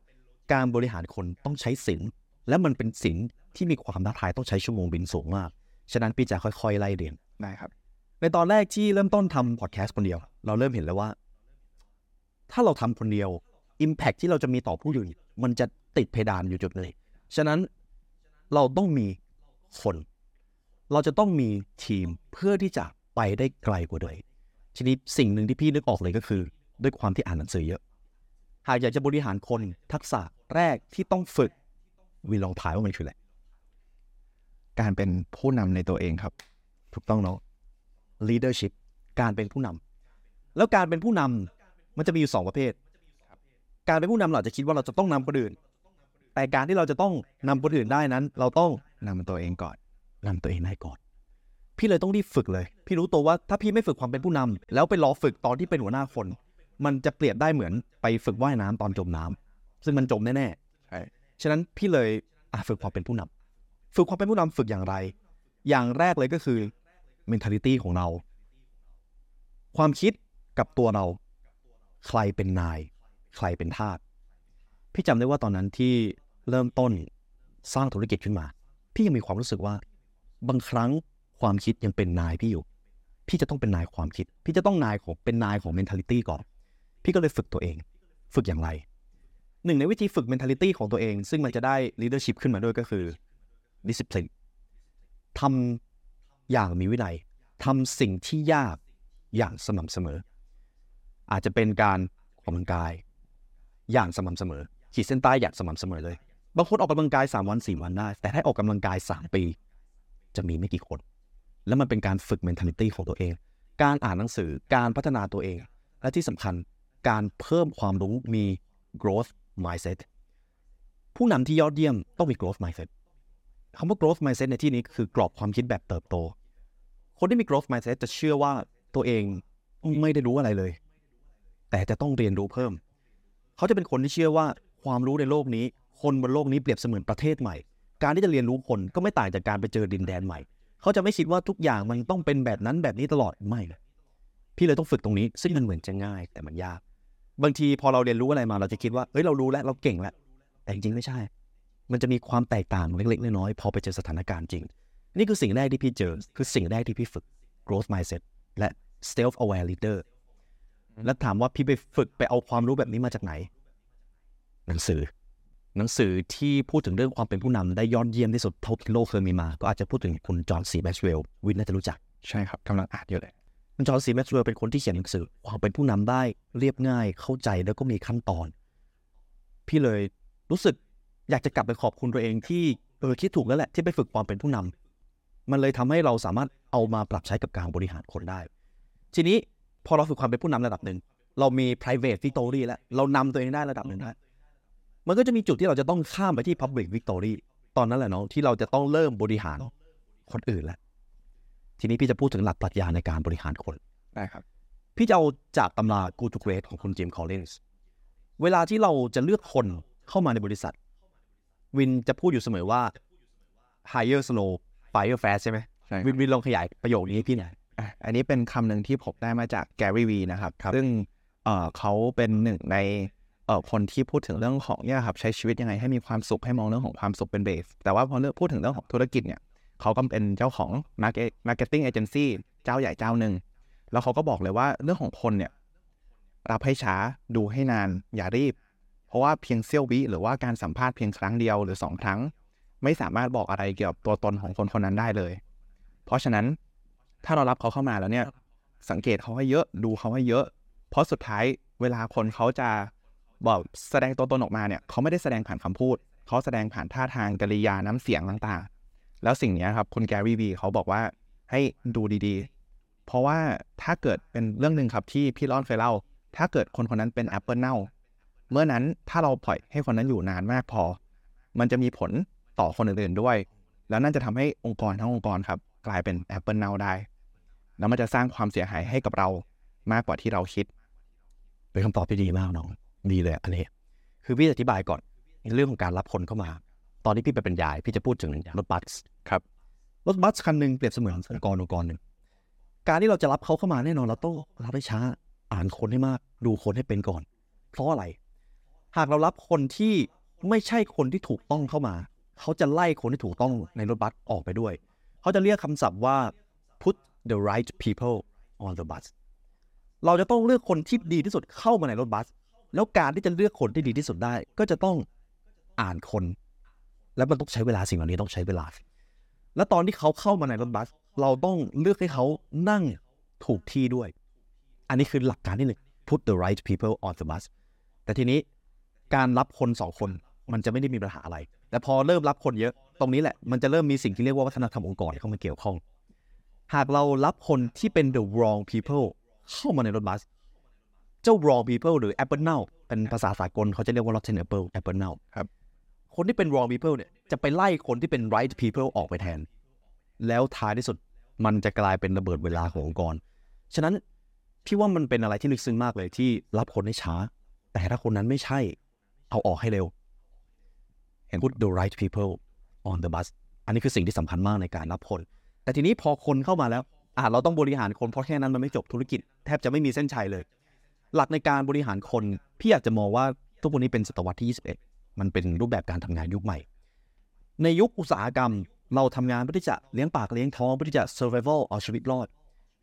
การบริหารคนต้องใช้ศิลป์และมันเป็นศิลป์ที่มีความท้าทายต้องใช้ชั่วโมงบินสูงมาก ฉะนั้นพี่จะค่อยๆไล่เรียงได้ครับ ในตอนแรกที่เริ่มต้นทำพอดแคสต์คนเดียว เราเริ่มเห็นแล้วว่า ถ้าเราทำคนเดียว Impact ที่เราจะมีต่อผู้อื่นมันจะติดเพดานอยู่จุดเลยฉะนั้นเราต้องมีคน เราจะต้องมีทีมเพื่อที่จะไปได้ไกลกว่าเดิมทีนี้สิ่งหนึ่งที่พี่นึกออกเลยก็คือ ด้วยความที่อ่านหนังสือเยอะ หากอยากจะบริหารคนทักษะแรกที่ต้องฝึกวินลองถ่ายว่ามันคืออะไร การเป็นผู้นำในตัวเองครับ ถูกต้องเนาะ leadership การเป็นผู้นำแล้วการเป็นผู้นำมันจะมีอยู่สองประเภท การเป็นผู้นำเราจะคิดว่าเราจะต้องนำคนอื่น แต่การที่เราจะต้องนำคนอื่นได้นั้น เราต้องนำตัวเองก่อนนำตัวเองได้ก่อน พี่เลยต้องรีบฝึกเลย พี่รู้ตัวว่าถ้าพี่ไม่ฝึกความเป็นผู้นำแล้วไปรอฝึกตอนที่เป็นหัวหน้าคน มันจะเปรียบได้เหมือนไปฝึกว่ายน้ำตอนจมน้ำซึ่งมันจมแน่ๆใช่ฉะนั้นพี่เลยอฝึกความเป็นผู้นำ ฝึกความเป็นผู้นำฝึกอย่างไร อย่างแรกเลยก็คือ mentality ของเรา ความคิดกับตัวเรา ใครเป็นนาย ใครเป็นทาสพี่จำได้ว่าตอนนั้นที่เริ่มต้นสร้างธุรกิจขึ้นมา พี่ยังมีความรู้สึกว่า บางครั้งความคิดยังเป็นนายพี่อยู่ พี่จะต้องเป็นนายความคิด พี่จะต้องนายของเป็นนายของ mentality ก่อน พี่ก็เลยฝึกตัวเอง ฝึกอย่างไร หนึ่งในวิธีฝึก mentality ของตัวเอง ซึ่งมันจะได้ leadership ขึ้นมาด้วยก็คือ discipline ทำอย่างมีวินัยทำสิ่งที่ยากอย่างสม่ำเสมอ อาจจะเป็นการออกกำลังกายอย่างสม่ำเสมอ ขีดเส้นใต้อย่างสม่ำเสมอเลย บางคนออกกำลังกาย 3 วัน 4 วันได้ แต่ถ้าออกกำลังกาย 3 ปี จะมีไม่กี่คน แล้วมันเป็นการฝึก mentality ของตัวเอง การอ่านหนังสือการพัฒนาตัวเอง และที่สำคัญการเพิ่มความรู้มี growth mindset ผู้นำที่ยอดเยี่ยมต้องมี growth mindset คำว่า growth mindset ในที่นี้คือกรอบความคิดแบบเติบโต คนที่มี growth mindset จะเชื่อว่าตัวเองไม่ได้รู้อะไรเลย แต่จะต้องเรียนรู้เพิ่ม เขาจะเป็นคนที่เชื่อว่าความรู้ในโลกนี้ คนบนโลกนี้เปรียบเสมือนประเทศใหม่ การที่จะเรียนรู้คนก็ไม่ต่างจากการไปเจอดินแดนใหม่ เขาจะไม่คิดว่าทุกอย่างมันต้องเป็นแบบนั้นแบบนี้ตลอดไม่เลยพี่เลยต้องฝึกตรงนี้ซึ่งมันเหมือนจะง่าย แต่มันยาก บางทีพอเราเรียนรู้อะไรมาเราจะคิดว่าเฮ้ยเรารู้แล้วเราเก่งแล้วแต่จริงๆไม่ใช่ มันจะมีความแตกต่างเล็กๆน้อยๆพอไปเจอสถานการณ์จริง นี่คือสิ่งแรกที่พี่เจอ คือสิ่งแรกที่พี่ฝึก growth mindset และ self aware leader แล้วถามว่าพี่ไปฝึกไปเอาความรู้แบบนี้มาจากไหน หนังสือ หนังสือที่พูดถึงเรื่องความเป็นผู้นำได้ยอดเยี่ยมที่สุดเท่าที่โลกเคยมีมา ก็อาจจะพูดถึงคุณจอห์นซีแม็กซ์เวลวินน่าจะรู้จัก ใช่ครับกำลังอ่านอยู่เลยคุณจอห์นซีแม็กซ์เวลเป็นคนที่เขียนหนังสือความเป็นผู้นำได้เรียบง่ายเข้าใจแล้วก็มีขั้นตอน พี่เลยรู้สึก อยากจะกลับไปขอบคุณตัวเองที่เออคิดถูกแล้วแหละที่ไปฝึกความเป็นผู้นำมันเลยทำให้เราสามารถเอามาปรับใช้กับการบริหารคนได้ ทีนี้พอเราฝึกความเป็นผู้นำระดับหนึ่งเรามี private victory แล้ว เรานำตัวเองได้ระดับหนึ่งแล้วมันก็จะมีจุดที่เราจะต้องข้ามไปที่ public victory ตอนนั้นแหละเนาะที่เราจะต้องเริ่มบริหารคนอื่นแล้วทีนี้พี่จะพูดถึงหลักปรัชญาในการบริหารคนได้ครับ พี่จะเอาจากตำรา Good to Great ของคุณจิมคอลลินส์เวลาที่เราจะเลือกคนเข้ามาในบริษัท วินจะพูดอยู่เสมอว่า hire slow fire fast ใช่ไหมใช่ครับวินวินลองขยายประโยคนี้ให้พี่หน่อยอะอันนี้เป็นคำหนึ่งที่ผมได้มาจากแกรี่วีนะครับ ซึ่งเอ่อเขาเป็นหนึ่งในเอ่อคนที่พูดถึงเรื่องของเนี่ยครับใช้ชีวิตยังไงให้มีความสุขให้มองเรื่องของความสุขเป็นเบส แต่ว่าพอเรื่องพูดถึงเรื่องของธุรกิจเนี่ยเขาก็เป็นเจ้าของ market marketing agency เจ้าใหญ่เจ้าหนึ่ง แล้วเขาก็บอกเลยว่าเรื่องของคนเนี่ยรับให้ช้าดูให้นาน อย่ารีบ เพราะว่าเพียงเสี้ยววิหรือว่าการสัมภาษณ์เพียงครั้งเดียวหรือสองครั้ง ไม่สามารถบอกอะไรเกี่ยวกับตัวตนของคนคนนั้นได้เลย เพราะฉะนั้นถ้าเรารับเขาเข้ามาแล้วเนี่ยสังเกตเขาให้เยอะดูเขาให้เยอะ เพราะสุดท้ายเวลาคนเขาจะบอกแสดงตัวตนออกมาเนี่ยเขาไม่ได้แสดงผ่านคำพูด เขาแสดงผ่านท่าทางกริยาน้ำเสียงต่างๆ แล้วสิ่งนี้ครับคุณแกรี่วีเขาบอกว่าให้ดูดีๆ เพราะว่าถ้าเกิดเป็นเรื่องหนึ่งครับที่พี่ร้อนเคยเล่า ถ้าเกิดคนคนนั้นเป็นแอปเปิลเน่า เมื่อนั้นถ้าเราปล่อยให้คนนั้นอยู่นานมากพอ มันจะมีผลต่อคนอื่นๆด้วย แล้วนั่นจะทำให้องค์กรทั้งองค์กรครับ กลายเป็นแอปเปิลเน่าได้ แล้วมันจะสร้างความเสียหายให้กับเรามากกว่าที่เราคิด เป็นคำตอบที่ดีมากน้องดีเลยอันนี้ คือพี่จะอธิบายก่อนในเรื่องของการรับคนเข้ามา ตอนที่พี่ไปบรรยาย พี่จะพูดถึงรถบัสครับรถบัสคันหนึ่งเปรียบเสมือนองค์กรองค์กรหนึ่งการที่เราจะรับเขาเข้ามาแน่นอนเราต้องรับให้ช้าอ่านคนให้มาก ดูคนให้เป็นก่อน เพราะอะไร หากเรารับคนที่ไม่ใช่คนที่ถูกต้องเข้ามา เขาจะไล่คนที่ถูกต้องในรถบัสออกไปด้วย เขาจะเรียกคำศัพท์ว่า put the right people on the bus เราจะต้องเลือกคนที่ดีที่สุดเข้ามาในรถบัส แล้วการที่จะเลือกคนที่ดีที่สุดได้ ก็จะต้องอ่านคน แล้วมันต้องใช้เวลาสิ่งเหล่านี้ต้องใช้เวลา แล้วตอนที่เขาเข้ามาในรถบัส เราต้องเลือกให้เขานั่งถูกที่ด้วย อันนี้คือหลักการที่หนึ่ง put the right people on the bus แต่ทีนี้ การรับคนสองคนมันจะไม่ได้มีปัญหาอะไร แต่พอเริ่มรับคนเยอะ ตรงนี้แหละ มันจะเริ่มมีสิ่งที่เรียกว่าวัฒนธรรมองค์กรเข้ามาเกี่ยวข้อง หากเรารับคนที่เป็น the wrong people เข้ามาในรถบัส เจ้า wrong people หรือ apple now เป็นภาษาสากลเขาจะเรียกว่า rotten apple apple now ครับ คนที่เป็น wrong people เนี่ยจะไปไล่คนที่เป็น right people ออกไปแทน แล้วท้ายที่สุดมันจะกลายเป็นระเบิดเวลาขององค์กร ฉะนั้นพี่ว่ามันเป็นอะไรที่ลึกซึ้งมากเลยที่รับคนได้ช้า แต่ถ้าคนนั้นไม่ใช่ เอาออกให้เร็ว put the right people on the bus อันนี้คือสิ่งที่สำคัญมากในการรับคน แต่ทีนี้พอคนเข้ามาแล้วอะเราต้องบริหารคนเพราะแค่นั้นมันไม่จบธุรกิจ แทบจะไม่มีเส้นชัยเลย หลักในการบริหารคน พี่อยากจะมองว่าทุกวันนี้เป็นศตวรรษที่ 21 มันเป็นรูปแบบการทำงานยุคใหม่ ในยุคอุตสาหกรรม เราทำงานเพื่อที่จะเลี้ยงปากเลี้ยงท้องเพื่อที่จะ survival เอาชีวิตรอด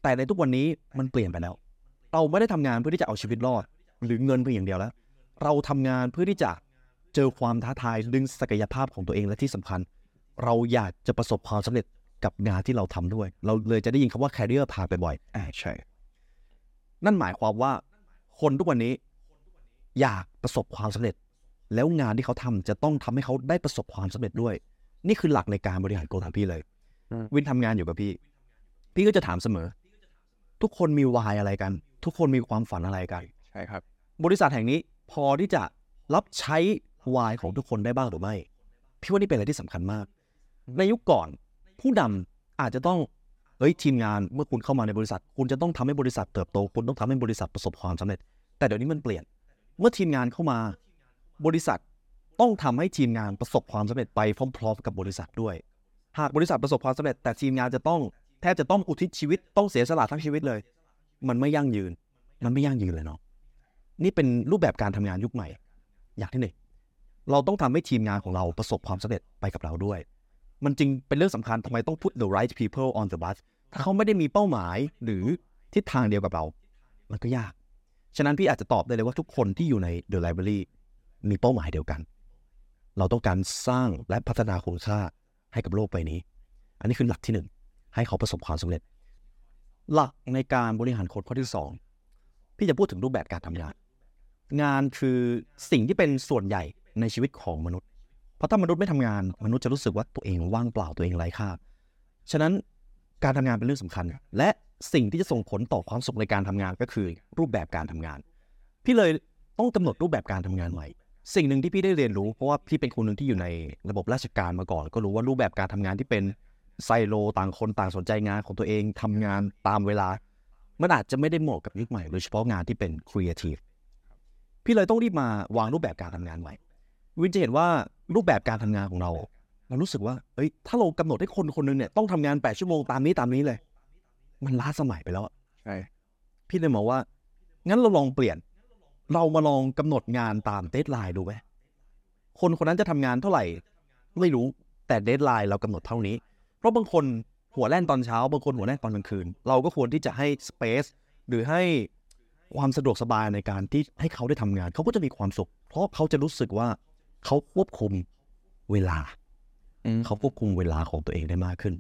แต่ในทุกวันนี้มันเปลี่ยนไปแล้ว เราไม่ได้ทำงานเพื่อที่จะเอาชีวิตรอด หรือเงินเพียงอย่างเดียวแล้ว เราทำงานเพื่อที่จะเจอความท้าทายดึงศักยภาพของตัวเองและที่สำคัญ เราอยากจะประสบความสำเร็จกับงานที่เราทำด้วย เราเลยจะได้ยินคำว่า career พาไปบ่อยอ่าใช่ นั่นหมายความว่าคนทุกวันนี้ อยากประสบความสำเร็จ แล้วงานที่เขาทำจะต้องทำให้เขาได้ประสบความสำเร็จด้วย นี่คือหลักในการบริหารโกลของพี่เลยอืมวินทำงานอยู่กับพี่ พี่ก็จะถามเสมอ ทุกคนมีวายอะไรกัน ทุกคนมีความฝันอะไรกัน ใช่ครับ บริษัทแห่งนี้ พอที่จะรับใช้วายของทุกคนได้บ้างหรือไม่ พี่ว่านี่เป็นอะไรที่สำคัญมาก ในยุคก่อนผู้นำอาจจะต้องเอ้ยทีมงานเมื่อคุณเข้ามาในบริษัท คุณจะต้องทำให้บริษัทเติบโต คุณต้องทำให้บริษัทประสบความสำเร็จ แต่เดี๋ยวนี้มันเปลี่ยน เมื่อทีมงานเข้ามา บริษัทต้องทำให้ทีมงานประสบความสำเร็จไปพร้อมๆกับบริษัทด้วย หากบริษัทประสบความสำเร็จ แต่ทีมงานจะต้องแทบจะต้องอุทิศชีวิตต้องเสียสละทั้งชีวิตเลย มันไม่ยั่งยืน มันไม่ยั่งยืนเลยเนาะ นี่เป็นรูปแบบการทำงานยุคใหม่ อย่างที่หนึ่งเราต้องทำให้ทีมงานของเราประสบความสำเร็จไปกับเราด้วย มันจึงเป็นเรื่องสำคัญทำไมต้อง put the right people on the bus ถ้าเขาไม่ได้มีเป้าหมายหรือทิศทางเดียวกับเรา มันก็ยาก ฉะนั้นพี่อาจจะตอบได้เลยว่าทุกคนที่อยู่ใน the library มีเป้าหมายเดียวกัน เราต้องการสร้างและพัฒนาคุณค่าให้กับโลกใบนี้ อันนี้คือหลักที่หนึ่งให้เขาประสบความสำเร็จ หลักในการบริหารคนข้อที่สองพี่จะพูดถึงรูปแบบการทำงาน งานคือสิ่งที่เป็นส่วนใหญ่ในชีวิตของมนุษย์ เพราะถ้ามนุษย์ไม่ทำงานมนุษย์จะรู้สึกว่าตัวเองว่างเปล่าตัวเองไร้ค่า ฉะนั้นการทำงานเป็นเรื่องสำคัญ และสิ่งที่จะส่งผลต่อความสุขในการทำงานก็คือรูปแบบการทำงาน พี่เลยต้องกำหนดรูปแบบการทำงานใหม่ สิ่งหนึ่งที่พี่ได้เรียนรู้เพราะว่าพี่เป็นคนหนึ่งที่อยู่ในระบบราชการมาก่อน ก็รู้ว่ารูปแบบการทำงานที่เป็นไซโลต่างคนต่างสนใจงานของตัวเองทำงานตามเวลามันอาจจะไม่ได้เหมาะกับยุคใหม่โดยเฉพาะงานที่เป็นครีเอทีฟ พี่เลยต้องรีบมาวางรูปแบบการทำงานใหม่ วินจะเห็นว่ารูปแบบการทำงานของเรา เรารู้สึกว่าเอ้ยถ้าเรากำหนดให้คนคนหนึงเนี่ยต้องทำงาน8ชั่วโมงตามนี้ตามนี้เลย มันล้าสมัยไปแล้วอะใช่พี่เลยมองว่า งั้นเราลองเปลี่ยน เรามาลองกำหนดงานตาม deadline ดูไหมคนคนนั้นจะทำงานเท่าไหร่ ไม่รู้แต่ deadline เรากำหนดเท่านี้ เพราะบางคนหัวแล่นตอนเช้า บางคนหัวแล่นตอนกลางคืน เราก็ควรที่จะให้ space หรือให้ ความสะดวกสบายในการที่ให้เขาได้ทำงาน เขาก็จะมีความสุข เพราะเขาจะรู้สึกว่าเขาควบคุมเวลาอืมเขาควบคุมเวลาของตัวเองได้มากขึ้น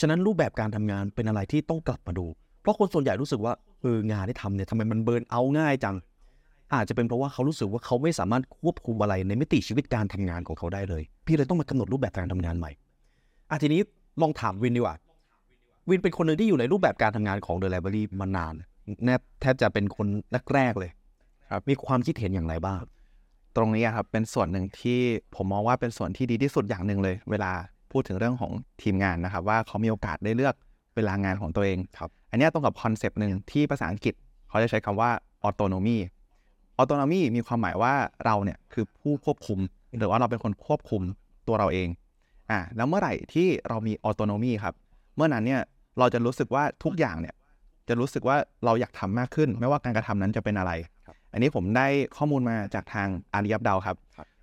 ฉะนั้นรูปแบบการทำงานเป็นอะไรที่ต้องกลับมาดู เพราะคนส่วนใหญ่รู้สึกว่าเอองานที่ทำเนี่ยทำไมมันเบิร์นเอาท์ง่ายจัง อาจจะเป็นเพราะว่าเขารู้สึกว่าเขาไม่สามารถควบคุมอะไรในมิติชีวิตการทำงานของเขาได้เลย พี่เลยต้องมากำหนดรูปแบบการทำงานใหม่อะทีนี้ลองถามวินดีกว่าวินเป็นคนหนึ่งที่อยู่ในรูปแบบการทำงานของ The Library มานานแนบ แทบจะเป็นคนแรกๆเลย ครับ มีความคิดเห็นอย่างไรบ้าง ตรงนี้อะครับเป็นส่วนหนึ่งที่ผมมองว่าเป็นส่วนที่ดีที่สุดอย่างหนึ่งเลย เวลาพูดถึงเรื่องของทีมงานนะครับ ว่าเขามีโอกาสได้เลือกเวลางานของตัวเองครับอันเนี้ยตรงกับคอนเซปต์หนึ่งที่ภาษาอังกฤษ เขาจะใช้คำว่า autonomy autonomy มีความหมายว่าเราเนี่ยคือผู้ควบคุม หรือว่าเราเป็นคนควบคุมตัวเราเองอ่าแล้วเมื่อไหร่ที่เรามี autonomy ครับ เมื่อนั้นเนี่ยเราจะรู้สึกว่าทุกอย่างเนี่ย จะรู้สึกว่าเราอยากทำมากขึ้น ไม่ว่าการกระทำนั้นจะเป็นอะไร อันนี้ผมได้ข้อมูลมาจากทางอารียับดาวครับ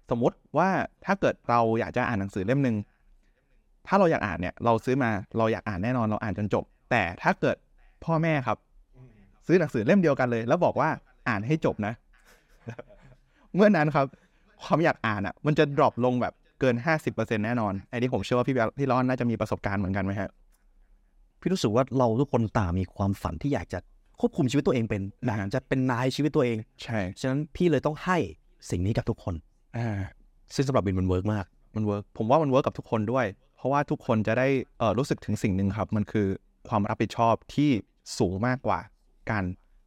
สมมุติว่าถ้าเกิดเราอยากจะอ่านหนังสือเล่มหนึ่งถ้าเราอยากอ่านเนี่ยเราซื้อมาเราอยากอ่านแน่นอนเราอ่านจนจบ แต่ถ้าเกิดพ่อแม่ครับ ซื้อหนังสือเล่มเดียวกันเลย แล้วบอกว่าอ่านให้จบนะ เมื่อนั้นครับความอยากอ่านอะ มันจะดรอปลงแบบเกิน 50%แน่นอนอันนี้ผมเชื่อว่าพี่แบลพี่ร้อนน่าจะมีประสบการณ์เหมือนกันไหมฮะ พี่รู้สึกว่าเราทุกคนต่างมีความฝันที่อยากจะควบคุมชีวิตตัวเองเป็นอยากจะเป็นนายชีวิตตัวเอง ใช่ ฉะนั้นพี่เลยต้องให้สิ่งนี้กับทุกคนอ่าซึ่งสำหรับวินมัน work มาก มัน work ผมว่ามัน work กับทุกคนด้วย เพราะว่าทุกคนจะได้เออรู้สึกถึงสิ่งหนึ่งครับ มันคือความรับผิดชอบที่สูงมากกว่า การ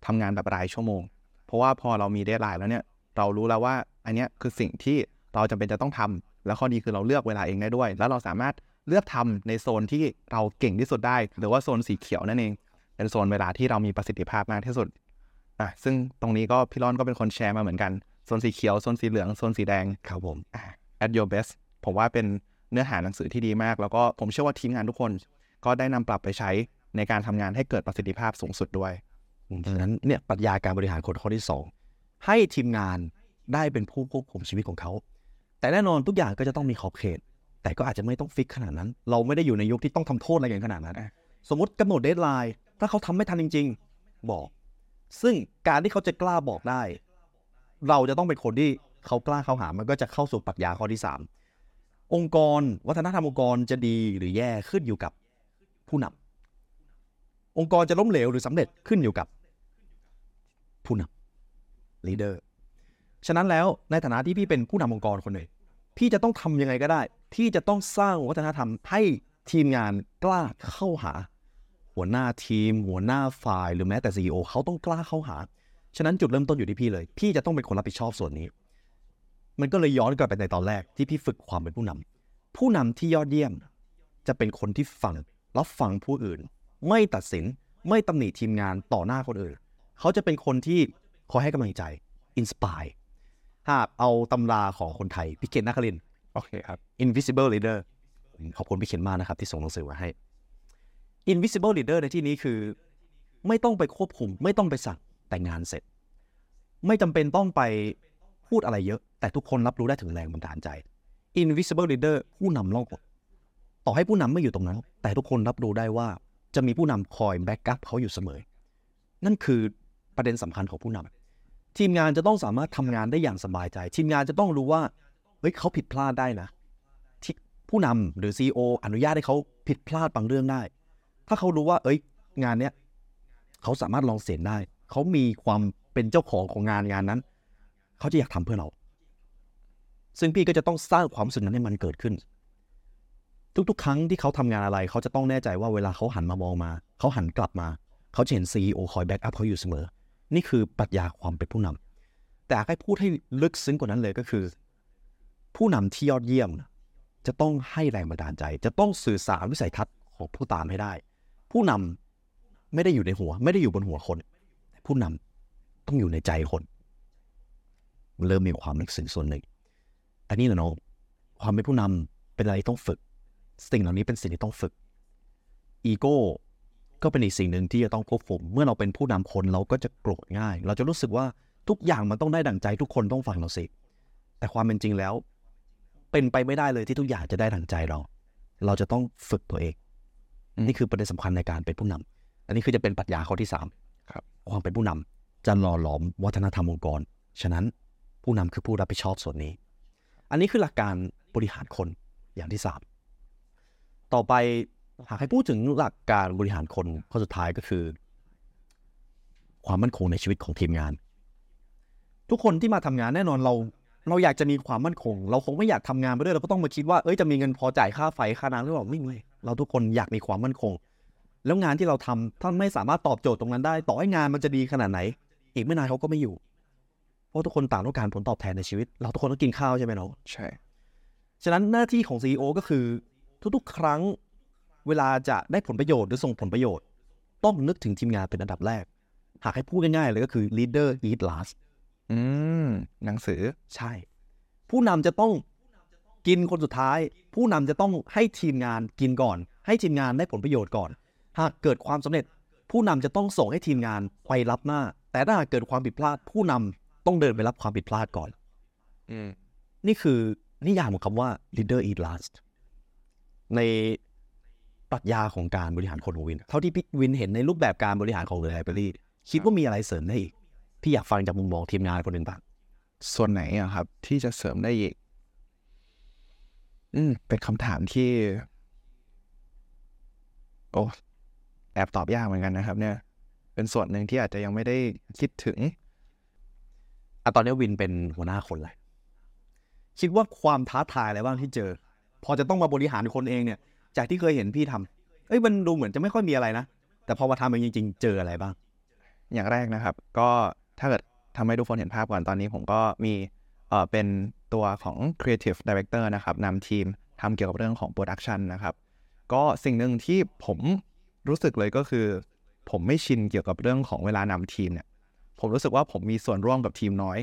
ทำงานแบบรายชั่วโมง เพราะว่าพอเรามี deadline แล้วเนี่ย เรารู้แล้วว่าอันเนี้ยคือสิ่งที่เราเราจำเป็นจะต้องทำแล้วข้อดีคือเราเลือกเวลาเองได้ด้วย แล้วเราสามารถ เลือกทำในโซนที่เราเก่งที่สุดได้ หรือว่าโซนสีเขียวนั่นเอง เป็นโซนเวลาที่เรามีประสิทธิภาพมากที่สุดอะซึ่งตรงนี้ก็พี่รอนก็เป็นคนแชร์มาเหมือนกันโซนสีเขียวโซนสีเหลืองโซนสีแดงครับผมอะ at your best ผมว่าเป็นเนื้อหาหนังสือที่ดีมาก แล้วก็ผมเชื่อว่าทีมงานทุกคน ก็ได้นำปรับไปใช้ในการทำงานให้เกิดประสิทธิภาพสูงสุดด้วยดังนั้นเนี่ยปรัชญาการบริหารคนข้อที่สองให้ทีมงานได้เป็นผู้ควบคุมชีวิตของเขา แต่แน่นอนทุกอย่างก็จะต้องมีขอบเขต แต่ก็อาจจะไม่ต้อง fix ขนาดนั้น เราไม่ได้อยู่ในยุคที่ต้องทำโทษอะไรกันขนาดนั้นอะสมมติกำหนด deadline ถ้าเขาทำไม่ทันจริง ๆ บอก ซึ่งการที่เขาจะกล้าบอกได้ เราจะต้องเป็นคนที่เขากล้าเข้าหามันก็จะเข้าสู่ปรัชญาข้อที่สามองค์กร วัฒนธรรมองค์กรจะดีหรือแย่ขึ้นอยู่กับผู้นำองค์กรจะล้มเหลวหรือสำเร็จขึ้นอยู่กับผู้นำ leader ฉะนั้นแล้วในฐานะที่พี่เป็นผู้นำองค์กรคนหนึ่ง พี่จะต้องทำยังไงก็ได้ ที่จะต้องสร้างวัฒนธรรมให้ทีมงานกล้าเข้าหา หัวหน้าทีม หัวหน้าฝ่ายหรือแม้แต่ CEO เขาต้องกล้าเข้าหา ฉะนั้นจุดเริ่มต้นอยู่ที่พี่เลย พี่จะต้องเป็นคนรับผิดชอบส่วนนี้ มันก็เลยย้อนกลับไปในตอนแรกที่พี่ฝึกความเป็นผู้นำผู้นำที่ยอดเยี่ยม จะเป็นคนที่ฟังรับฟังผู้อื่น ไม่ตัดสินไม่ตำหนิทีมงานต่อหน้าคนอื่น เขาจะเป็นคนที่คอยให้กำลังใจอินสปาย ถ้าเอาตำราของคนไทยพี่เคนนักครินทร์โอเคครับ Invisible Leader ขอบคุณพี่เคนมากนะครับ ที่ส่งหนังสือมาให้ Invisible Leader ในที่นี้คือ ไม่ต้องไปควบคุม ไม่ต้องไปสั่งแต่งานเสร็จ ไม่จำเป็นต้องไปพูดอะไรเยอะ แต่ทุกคนรับรู้ได้ถึงแรงบันดาลใจ Invisible Leader ผู้นำล่องหนต่อให้ผู้นำไม่อยู่ตรงนั้น แต่ทุกคนรับรู้ได้ว่าจะมีผู้นำคอยแบ็กอัพเขาอยู่เสมอ นั่นคือประเด็นสำคัญของผู้นำ ทีมงานจะต้องสามารถทำงานได้อย่างสบายใจ ทีมงานจะต้องรู้ว่าเฮ้ยเขาผิดพลาดได้นะที่ผู้นำหรือ CEO อนุญาตให้เขาผิดพลาดบางเรื่องได้ ถ้าเขารู้ว่า เอ้ย งานเนี้ยเขาสามารถลองเสียงได้ เขามีความเป็นเจ้าของของงานงานนั้น เขาจะอยากทำเพื่อเรา ซึ่งพี่ก็จะต้องสร้างความสึกนั้นให้มันเกิดขึ้น ทุกๆ ครั้งที่เขาทำงานอะไร เขาจะต้องแน่ใจว่าเวลาเขาหันมามองมา เขาหันกลับมา เขาจะเห็น CEO คอยแบ็กอัพเขาอยู่เสมอ นี่คือปรัชญาความเป็นผู้นำแต่อยากให้พูดให้ลึกซึ้งกว่านั้นเลยก็คือ ผู้นำที่ยอดเยี่ยม จะต้องให้แรงบันดาลใจ จะต้องสื่อสารวิสัยทัศน์ของผู้ตามให้ได้ ผู้นำไม่ได้อยู่ในหัว ไม่ได้อยู่บนหัวคน ผู้นำต้องอยู่ในใจคนเริ่มมีความลึกซึ้งส่วนหนึ่ง อันนี้แหละน้องความเป็นผู้นำเป็นอะไรต้องฝึก สิ่งเหล่านี้เป็นสิ่งที่ต้องฝึก อีโก้ ก็เป็นอีกสิ่งหนึ่งที่จะต้องควบคุม เมื่อเราเป็นผู้นำคนเราก็จะโกรธง่าย เราจะรู้สึกว่าทุกอย่างมันต้องได้ดั่งใจทุกคนต้องฟังเราสิ แต่ความเป็นจริงแล้ว เป็นไปไม่ได้เลยที่ทุกอย่างจะได้ดั่งใจเรา เราจะต้องฝึกตัวเองอืมนี่คือประเด็นสำคัญในการเป็นผู้นำอันนี้คือจะเป็นปรัชญาข้อที่สามครับความเป็นผู้นำจะหล่อหลอมวัฒนธรรมองค์กร ฉะนั้นผู้นำคือผู้รับผิดชอบส่วนนี้ อันนี้คือหลักการบริหารคนอย่างที่สามต่อไป หากให้พูดถึงหลักการบริหารคนข้อสุดท้ายก็คือ ความมั่นคงในชีวิตของทีมงาน ทุกคนที่มาทำงานแน่นอนเรา เราอยากจะมีความมั่นคง เราคงไม่อยากทำงานไปด้วยเราก็ต้องมาคิดว่าเอ้ยจะมีเงินพอจ่ายค่าไฟค่าน้ำหรือเปล่าไม่เลยเราทุกคนอยากมีความมั่นคง แล้วงานที่เราทำถ้าไม่สามารถตอบโจทย์ตรงนั้นได้ ต่อให้งานมันจะดีขนาดไหน อีกไม่นานเขาก็ไม่อยู่ เพราะทุกคนต่างต้องการผลตอบแทนในชีวิต เราทุกคนต้องกินข้าวใช่ไหมน้องใช่ฉะนั้นหน้าที่ของ CEO ก็คือ ทุกๆ ครั้ง เวลาจะได้ผลประโยชน์หรือส่งผลประโยชน์ ต้องนึกถึงทีมงานเป็นอันดับแรก หากให้พูดง่ายๆเลยก็คือ leader eat last อืมหนังสือใช่ ผู้นำจะต้องกินคนสุดท้าย ผู้นำจะต้องให้ทีมงานกินก่อน ให้ทีมงานได้ผลประโยชน์ก่อน หากเกิดความสำเร็จ ผู้นำจะต้องส่งให้ทีมงานไปรับหน้า แต่ถ้าหากเกิดความผิดพลาด ผู้นำต้องเดินไปรับความผิดพลาดก่อนอืมนี่คือนิยามของคำว่า leader eat last ใน ปรัชญาของการบริหารคนของวิน เท่าที่พี่วินเห็นในรูปแบบการบริหารของ The Library คิดว่ามีอะไรเสริมได้อีก พี่อยากฟังจากมุมมองทีมงานคนหนึ่งบ้างส่วนไหนอะครับ ที่จะเสริมได้อีก อืมเป็นคำถามที่ โอ้แอบตอบยากเหมือนกันนะครับ เนี่ย เป็นส่วนหนึ่งที่อาจจะยังไม่ได้คิดถึงอะตอนนี้วินเป็นหัวหน้าคนเลยคิดว่าความท้าทายอะไรบ้างที่เจอ พอจะต้องมาบริหารคนเองเนี่ย จากที่เคยเห็นพี่ทำเอ้ยมันดูเหมือนจะไม่ค่อยมีอะไรนะ แต่พอมาทำเองจริง ๆ เจออะไรบ้าง อย่างแรกนะครับ ก็ถ้าเกิดทำให้ทุกคนเห็นภาพก่อนตอนนี้ผมก็มีเอ่อเป็นตัวของ Creative Director นะครับนำทีมทำเกี่ยวกับเรื่องของ Production นะครับ ก็สิ่งหนึ่งที่ผมรู้สึกเลยก็คือ ผมไม่ชินเกี่ยวกับเรื่องของเวลานำทีมเนี่ย ผมรู้สึกว่าผมมีส่วนร่วมกับทีมน้อย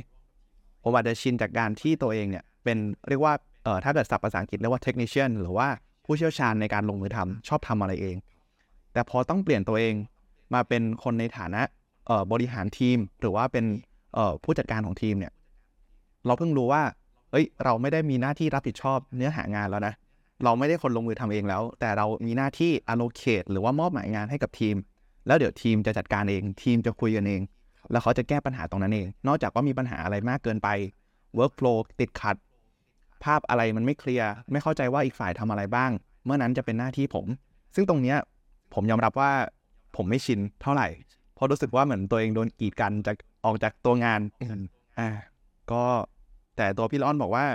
ผมอาจจะชินจากการที่ตัวเองเนี่ยเป็นเรียกว่าเอ่อถ้าเกิดศัพท์ภาษาอังกฤษเรียกว่า technician หรือว่า ผู้เชี่ยวชาญในการลงมือทำชอบทำอะไรเอง แต่พอต้องเปลี่ยนตัวเองมาเป็นคนในฐานะบริหารทีม หรือว่าเป็นผู้จัดการของทีมเนี่ย เราเพิ่งรู้ว่า เอ้ย เราไม่ได้มีหน้าที่รับผิดชอบเนื้อหางานแล้วนะ เราไม่ได้คนลงมือทำเองแล้ว แต่เรามีหน้าที่ allocate หรือว่ามอบหมายงานให้กับทีม แล้วเดี๋ยวทีมจะจัดการเอง ทีมจะคุยกันเอง แล้วเขาจะแก้ปัญหาตรงนั้นเอง นอกจากว่ามีปัญหาอะไรมากเกินไป workflow ติดขัด ภาพอะไรมันไม่เคลียร์ไม่เข้าใจว่าอีกฝ่ายทำอะไรบ้าง เมื่อนั้นจะเป็นหน้าที่ผม ซึ่งตรงเนี้ยผมยอมรับว่าผมไม่ชินเท่าไหร่เพราะรู้สึกว่าเหมือนตัวเองโดนกีดกันจากออกจากตัวงานอ่าก็แต่ตัวพี่ร้อนบอกว่า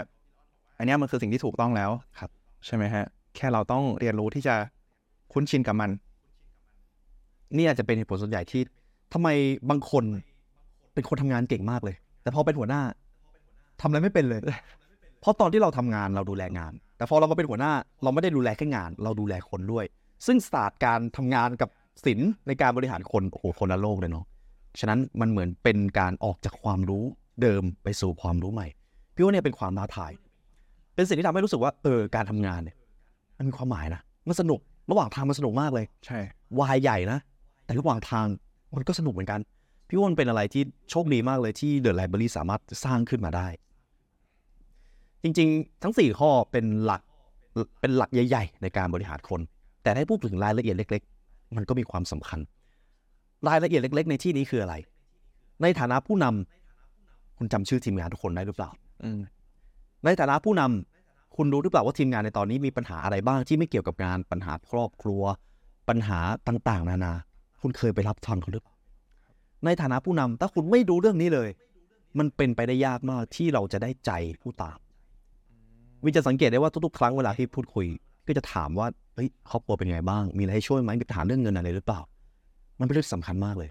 อันเนี้ยมันคือสิ่งที่ถูกต้องแล้วครับ ใช่ไหมฮะ แค่เราต้องเรียนรู้ที่จะคุ้นชินกับมัน นี่อาจจะเป็นเหตุผลส่วนใหญ่ที่ทำไมบางคนเป็นคนทำงานเก่งมากเลย แต่พอเป็นหัวหน้าทำอะไรไม่เป็นเลย เพราะตอนที่เราทำงานเราดูแลงาน แต่พอเรามาเป็นหัวหน้าเราไม่ได้ดูแลแค่งาน เราดูแลคนด้วย ซึ่งศาสตร์การทำงานกับศิลป์ในการบริหารคนโอ้โหคนละโลกเลยเนาะฉะนั้นมันเหมือนเป็นการออกจากความรู้เดิมไปสู่ความรู้ใหม่พี่ว่าเนี่ยเป็นความท้าทาย เป็นสิ่งที่ทำให้รู้สึกว่าเออการทำงานเนี่ยมันมีความหมายนะมันสนุกระหว่างทางมันสนุกมากเลย ใช่วายใหญ่นะแต่ระหว่างทางมันก็สนุกเหมือนกัน พี่ว่ามันเป็นอะไรที่โชคดีมากเลยที่ The Library สามารถสร้างขึ้นมาได้ จริง ๆ ทั้ง 4 ข้อเป็นหลักเป็นหลักใหญ่ ๆ ในการบริหารคน แต่ให้พูดถึงรายละเอียดเล็ก ๆ มันก็มีความสำคัญ รายละเอียดเล็ก ๆ ในที่นี้คืออะไร ในฐานะผู้นำคุณจำชื่อทีมงานทุกคนได้หรือเปล่าอืมในฐานะผู้นำคุณรู้หรือเปล่าว่าทีมงานในตอนนี้มีปัญหาอะไรบ้างที่ไม่เกี่ยวกับงานปัญหาครอบครัว ปัญหาต่างๆ นานา คุณเคยไปรับฟังเขาหรือเปล่าในฐานะผู้นำถ้าคุณไม่รู้เรื่องนี้เลย มันเป็นไปได้ยากมากที่เราจะได้ใจผู้ตาม วินจะสังเกตได้ว่าทุกๆครั้งเวลาที่พูดคุย ก็จะถามว่าเฮ้ยครอบครัวเป็นไงบ้าง มีอะไรให้ช่วยไหมมีปัญหาเรื่องเงินอะไรหรือเปล่า มันเป็นเรื่องสำคัญมากเลย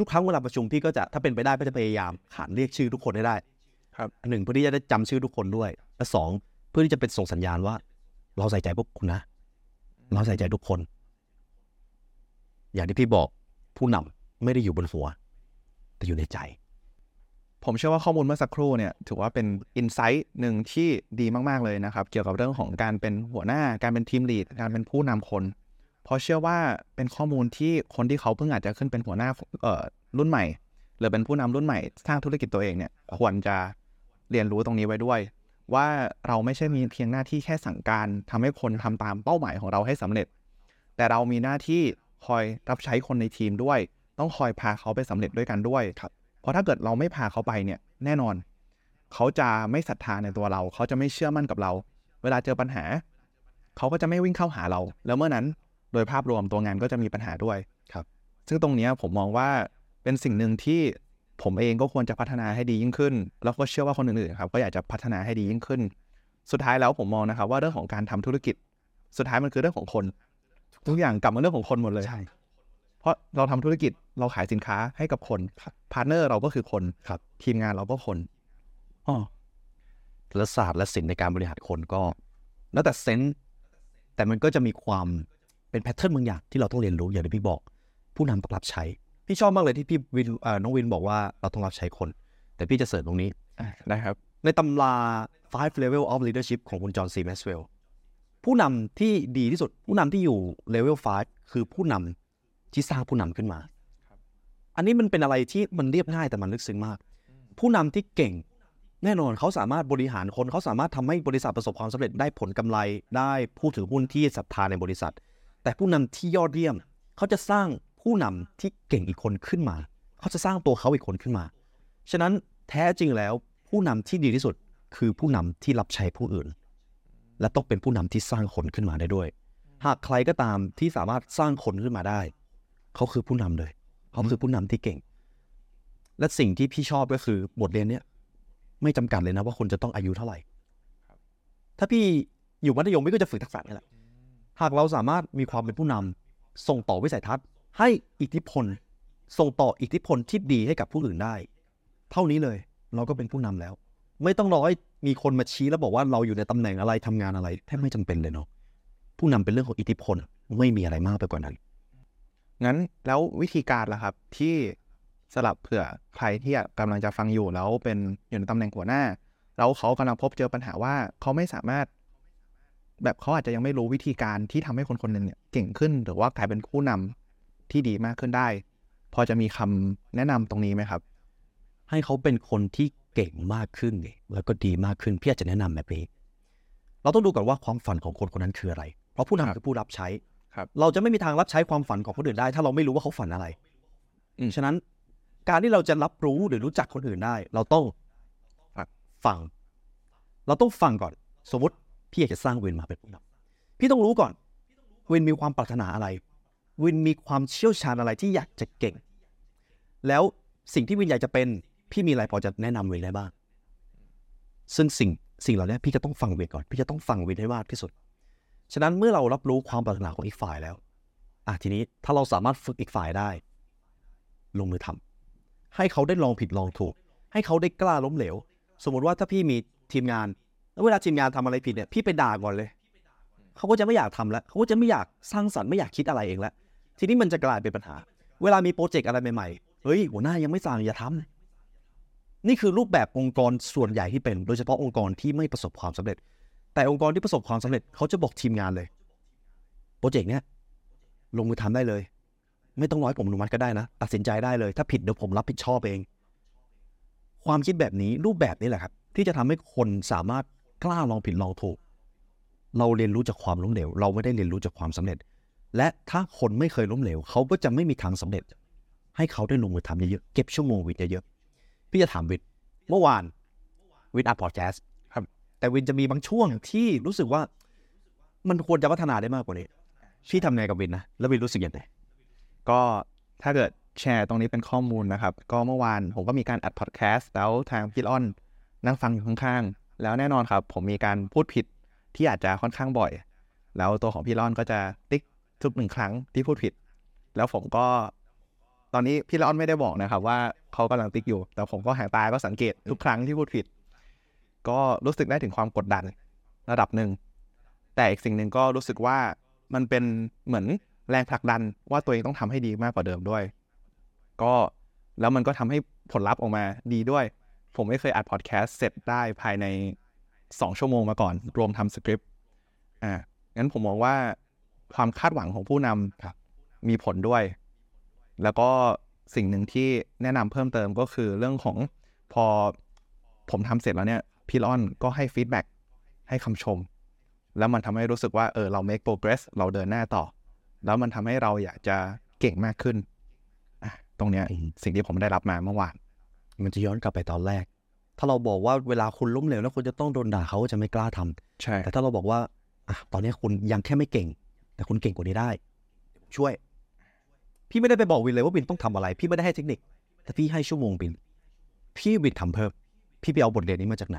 ทุกๆครั้งเวลาประชุมพี่ก็จะถ้าเป็นไปได้ก็จะพยายามขานเรียกชื่อทุกคนให้ได้ครับหนึ่งเพื่อที่จะได้จำชื่อทุกคนด้วยและสองเพื่อที่จะเป็นส่งสัญญาณว่า เราใส่ใจพวกคุณนะ เราใส่ใจทุกคน อย่างที่พี่บอกผู้นำไม่ได้อยู่บนหัว แต่อยู่ในใจ ผมเชื่อว่าข้อมูลเมื่อสักครู่เนี่ยถือว่าเป็นอินไซต์หนึ่งที่ดีมากๆเลยนะครับ เกี่ยวกับเรื่องของการเป็นหัวหน้าการเป็นทีมลีดการเป็นผู้นำคนเพราะเชื่อว่าเป็นข้อมูลที่คนที่เขาเพิ่งอาจจะขึ้นเป็นหัวหน้าเอ่อรุ่นใหม่ หรือเป็นผู้นำรุ่นใหม่สร้างธุรกิจตัวเองเนี่ยควรจะเรียนรู้ตรงนี้ไว้ด้วย ว่าเราไม่ใช่มีเพียงหน้าที่แค่สั่งการทำให้คนทำตามเป้าหมายของเราให้สำเร็จ แต่เรามีหน้าที่คอยรับใช้คนในทีมด้วย ต้องคอยพาเขาไปสำเร็จด้วยกันด้วยครับ ราะถ้าเกิดเราไม่พาเขาไปเนี่ยแน่นอน เขาจะไม่ศรัทธาในตัวเรา เขาจะไม่เชื่อมั่นกับเรา เวลาเจอปัญหา เขาก็จะไม่วิ่งเข้าหาเรา แล้วเมื่อนั้นโดยภาพรวมตัวงานก็จะมีปัญหาด้วยครับ ซึ่งตรงเนี้ยผมมองว่าเป็นสิ่งหนึ่งที่ผมเองก็ควรจะพัฒนาให้ดียิ่งขึ้น แล้วก็เชื่อว่าคนอื่นๆครับก็อยากจะพัฒนาให้ดียิ่งขึ้น สุดท้ายแล้วผมมองนะครับว่าเรื่องของการทำธุรกิจ สุดท้ายมันคือเรื่องของคน ทุกอย่างกลับมาเรื่องของคนหมดเลยใช่ เพราะเราทำธุรกิจเราขายสินค้าให้กับคน partner เราก็คือคนครับทีมงานเราก็คนอ๋อและศาสตร์และศิลป์ในการบริหารคนก็ แล้วแต่ sense แต่มันก็จะมีความเป็น pattern บางอย่างที่เราต้องเรียนรู้อย่างที่พี่บอก ผู้นำต้องรับใช้ พี่ชอบมากเลยที่พี่วินเอ่อน้องวินบอกว่าเราต้องรับใช้คน แต่พี่จะเสริมตรงนี้ได้ครับ ในตำรา five level of leadership ของคุณจอห์นซีแม็กซ์เวลล์ผู้นำที่ดีที่สุด ผู้นำที่อยู่ level 5 คือผู้นำ ที่สร้างผู้นำขึ้นมา อันนี้มันเป็นอะไรที่มันเรียบง่ายแต่มันลึกซึ้งมาก ผู้นำที่เก่งแน่นอนเขาสามารถบริหารคนเขาสามารถทำให้บริษัทประสบความสำเร็จได้ผลกำไรได้ผู้ถือหุ้นที่ศรัทธาในบริษัท แต่ผู้นำที่ยอดเยี่ยม เขาจะสร้างผู้นำที่เก่งอีกคนขึ้นมา เขาจะสร้างตัวเขาอีกคนขึ้นมา ฉะนั้นแท้จริงแล้วผู้นำที่ดีที่สุดคือผู้นำที่รับใช้ผู้อื่น และต้องเป็นผู้นำที่สร้างคนขึ้นมาได้ด้วย หากใครก็ตามที่สามารถสร้างคนขึ้นมาได้ เขาคือผู้นำเลยเขาคือผู้นำที่เก่ง และสิ่งที่พี่ชอบก็คือบทเรียนเนี้ยไม่จำกัดเลยนะว่าคนจะต้องอายุเท่าไหร่ ถ้าพี่อยู่มัธยมพี่ก็จะฝึกทักษะนี่แหละ หากเราสามารถมีความเป็นผู้นำส่งต่อวิสัยทัศน์ ให้อิทธิพล ส่งต่ออิทธิพลที่ดีให้กับผู้อื่นได้ เท่านี้เลยเราก็เป็นผู้นำแล้ว ไม่ต้องรอให้มีคนมาชี้แล้วบอกว่าเราอยู่ในตำแหน่งอะไรทำงานอะไรแทบไม่จำเป็นเลยเนาะผู้นำเป็นเรื่องของอิทธิพลไม่มีอะไรมากไปกว่านั้น งั้นแล้ววิธีการล่ะครับที่สลับเผื่อใครที่กำลังจะฟังอยู่แล้วเป็นอยู่ในตำแหน่งหัวหน้า แล้วเขากำลังพบเจอปัญหาว่าเขาไม่สามารถ แบบเขาอาจจะยังไม่รู้วิธีการที่ทำให้คนคนหนึ่งเนี่ยเก่งขึ้นหรือว่ากลายเป็นผู้นำที่ดีมากขึ้นได้ พอจะมีคำแนะนำตรงนี้ไหมครับ ให้เขาเป็นคนที่เก่งมากขึ้นไงแล้วก็ดีมากขึ้นพี่อาจจะแนะนำแบบนี้เราต้องดูก่อนว่าความฝันของคนคนนั้นคืออะไร เพราะผู้นำคือผู้รับใช้ เราจะไม่มีทางรับใช้ความฝันของคนอื่นได้ ถ้าเราไม่รู้ว่าเขาฝันอะไรอืมฉะนั้นการที่เราจะรับรู้หรือรู้จักคนอื่นได้ เราต้องครับฟัง เราต้องฟังก่อน สมมติพี่อยากจะสร้างวินมาเป็นผู้นำพี่ต้องรู้ก่อนวินมีความปรารถนาอะไร วินมีความเชี่ยวชาญอะไรที่อยากจะเก่ง แล้วสิ่งที่วินอยากจะเป็น พี่มีอะไรพอจะแนะนำวินได้บ้าง ซึ่งสิ่งสิ่งเหล่านี้พี่จะต้องฟังวินก่อน พี่จะต้องฟังวินให้มากที่สุด ฉะนั้นเมื่อเรารับรู้ความปรารถนาของอีกฝ่ายแล้วอะทีนี้ถ้าเราสามารถฝึกอีกฝ่ายได้ ลงมือทำให้เขาได้ลองผิดลองถูก ให้เขาได้กล้าล้มเหลว สมมติว่าถ้าพี่มีทีมงาน แล้วเวลาทีมงานทำอะไรผิดเนี่ยพี่ไปด่าก่อนเลย เขาก็จะไม่อยากทำแล้ว เขาก็จะไม่อยากสร้างสรรค์ไม่อยากคิดอะไรเองแล้ว ทีนี้มันจะกลายเป็นปัญหา เวลามีโปรเจกต์อะไรใหม่ๆ เฮ้ยหัวหน้ายังไม่สั่งอย่าทำนี่คือรูปแบบองค์กรส่วนใหญ่ที่เป็น โดยเฉพาะองค์กรที่ไม่ประสบความสำเร็จ แต่องค์กรที่ประสบความสำเร็จเขาจะบอกทีมงานเลยโปรเจกต์เนี้ยลงมือทำได้เลย ไม่ต้องร้อยผมอนุมัติก็ได้นะ ตัดสินใจได้เลย ถ้าผิดเดี๋ยวผมรับผิดชอบเอง ความคิดแบบนี้รูปแบบนี้แหละครับ ที่จะทำให้คนสามารถกล้าลองผิดลองถูก เราเรียนรู้จากความล้มเหลว เราไม่ได้เรียนรู้จากความสำเร็จ และถ้าคนไม่เคยล้มเหลว เขาก็จะไม่มีทางสำเร็จ ให้เขาได้ลงมือทำเยอะๆเก็บชั่วโมงวิทย์เยอะๆพี่จะถามวิทย์เมื่อวานวิทย์อัดพอดแคสต์ครับ แต่วินจะมีบางช่วงที่รู้สึกว่า มันควรจะพัฒนาได้มากกว่านี้พี่ทำไงกับวินนะแล้ววินรู้สึกยังไงก็ถ้าเกิดแชร์ตรงนี้เป็นข้อมูลนะครับ ก็เมื่อวานผมก็มีการอัดพอดแคสต์แล้วทางพี่อ้อนนั่งฟังอยู่ข้างๆ แล้วแน่นอนครับ ผมมีการพูดผิดที่อาจจะค่อนข้างบ่อย แล้วตัวของพี่อ้อนก็จะติ๊กทุกหนึ่งครั้งที่พูดผิด แล้วผมก็ ตอนนี้พี่อ้อนไม่ได้บอกนะครับ ว่าเขากำลังติ๊กอยู่ แต่ผมก็หางตาก็สังเกตทุกครั้งที่พูดผิด ก็รู้สึกได้ถึงความกดดันระดับหนึ่ง แต่อีกสิ่งหนึ่งก็รู้สึกว่ามันเป็นเหมือนแรงผลักดันว่าตัวเองต้องทำให้ดีมากกว่าเดิมด้วย ก็แล้วมันก็ทำให้ผลลัพธ์ออกมาดีด้วย ผมไม่เคยอัดพอดแคสต์เสร็จได้ภายใน 2 ชั่วโมงมาก่อน รวมทำสคริปต์อ่างั้นผมมองว่าความคาดหวังของผู้นำครับมีผลด้วย แล้วก็สิ่งหนึ่งที่แนะนำเพิ่มเติมก็คือเรื่องของพอผมทำเสร็จแล้วเนี่ย พี่อ้อนก็ให้ฟีดแบ็กให้คำชม แล้วมันทำให้รู้สึกว่าเออเรา make progress เราเดินหน้าต่อ แล้วมันทำให้เราอยากจะเก่งมากขึ้นอะตรงเนี้ยอืมสิ่งที่ผมได้รับมาเมื่อวาน มันจะย้อนกลับไปตอนแรก ถ้าเราบอกว่าเวลาคุณล้มเหลวแล้วคุณจะต้องโดนด่าเขาก็จะไม่กล้าทำใช่แต่ถ้าเราบอกว่าอะตอนนี้คุณยังแค่ไม่เก่ง แต่คุณเก่งกว่านี้ได้เดี๋ยวผมช่วย พี่ไม่ได้ไปบอกวินเลยว่าวินต้องทำอะไร พี่ไม่ได้ให้เทคนิค แต่พี่ให้ชั่วโมงวิน พี่วินทำเพิ่ม พี่ไปเอาบทเรียนนี้มาจากไหน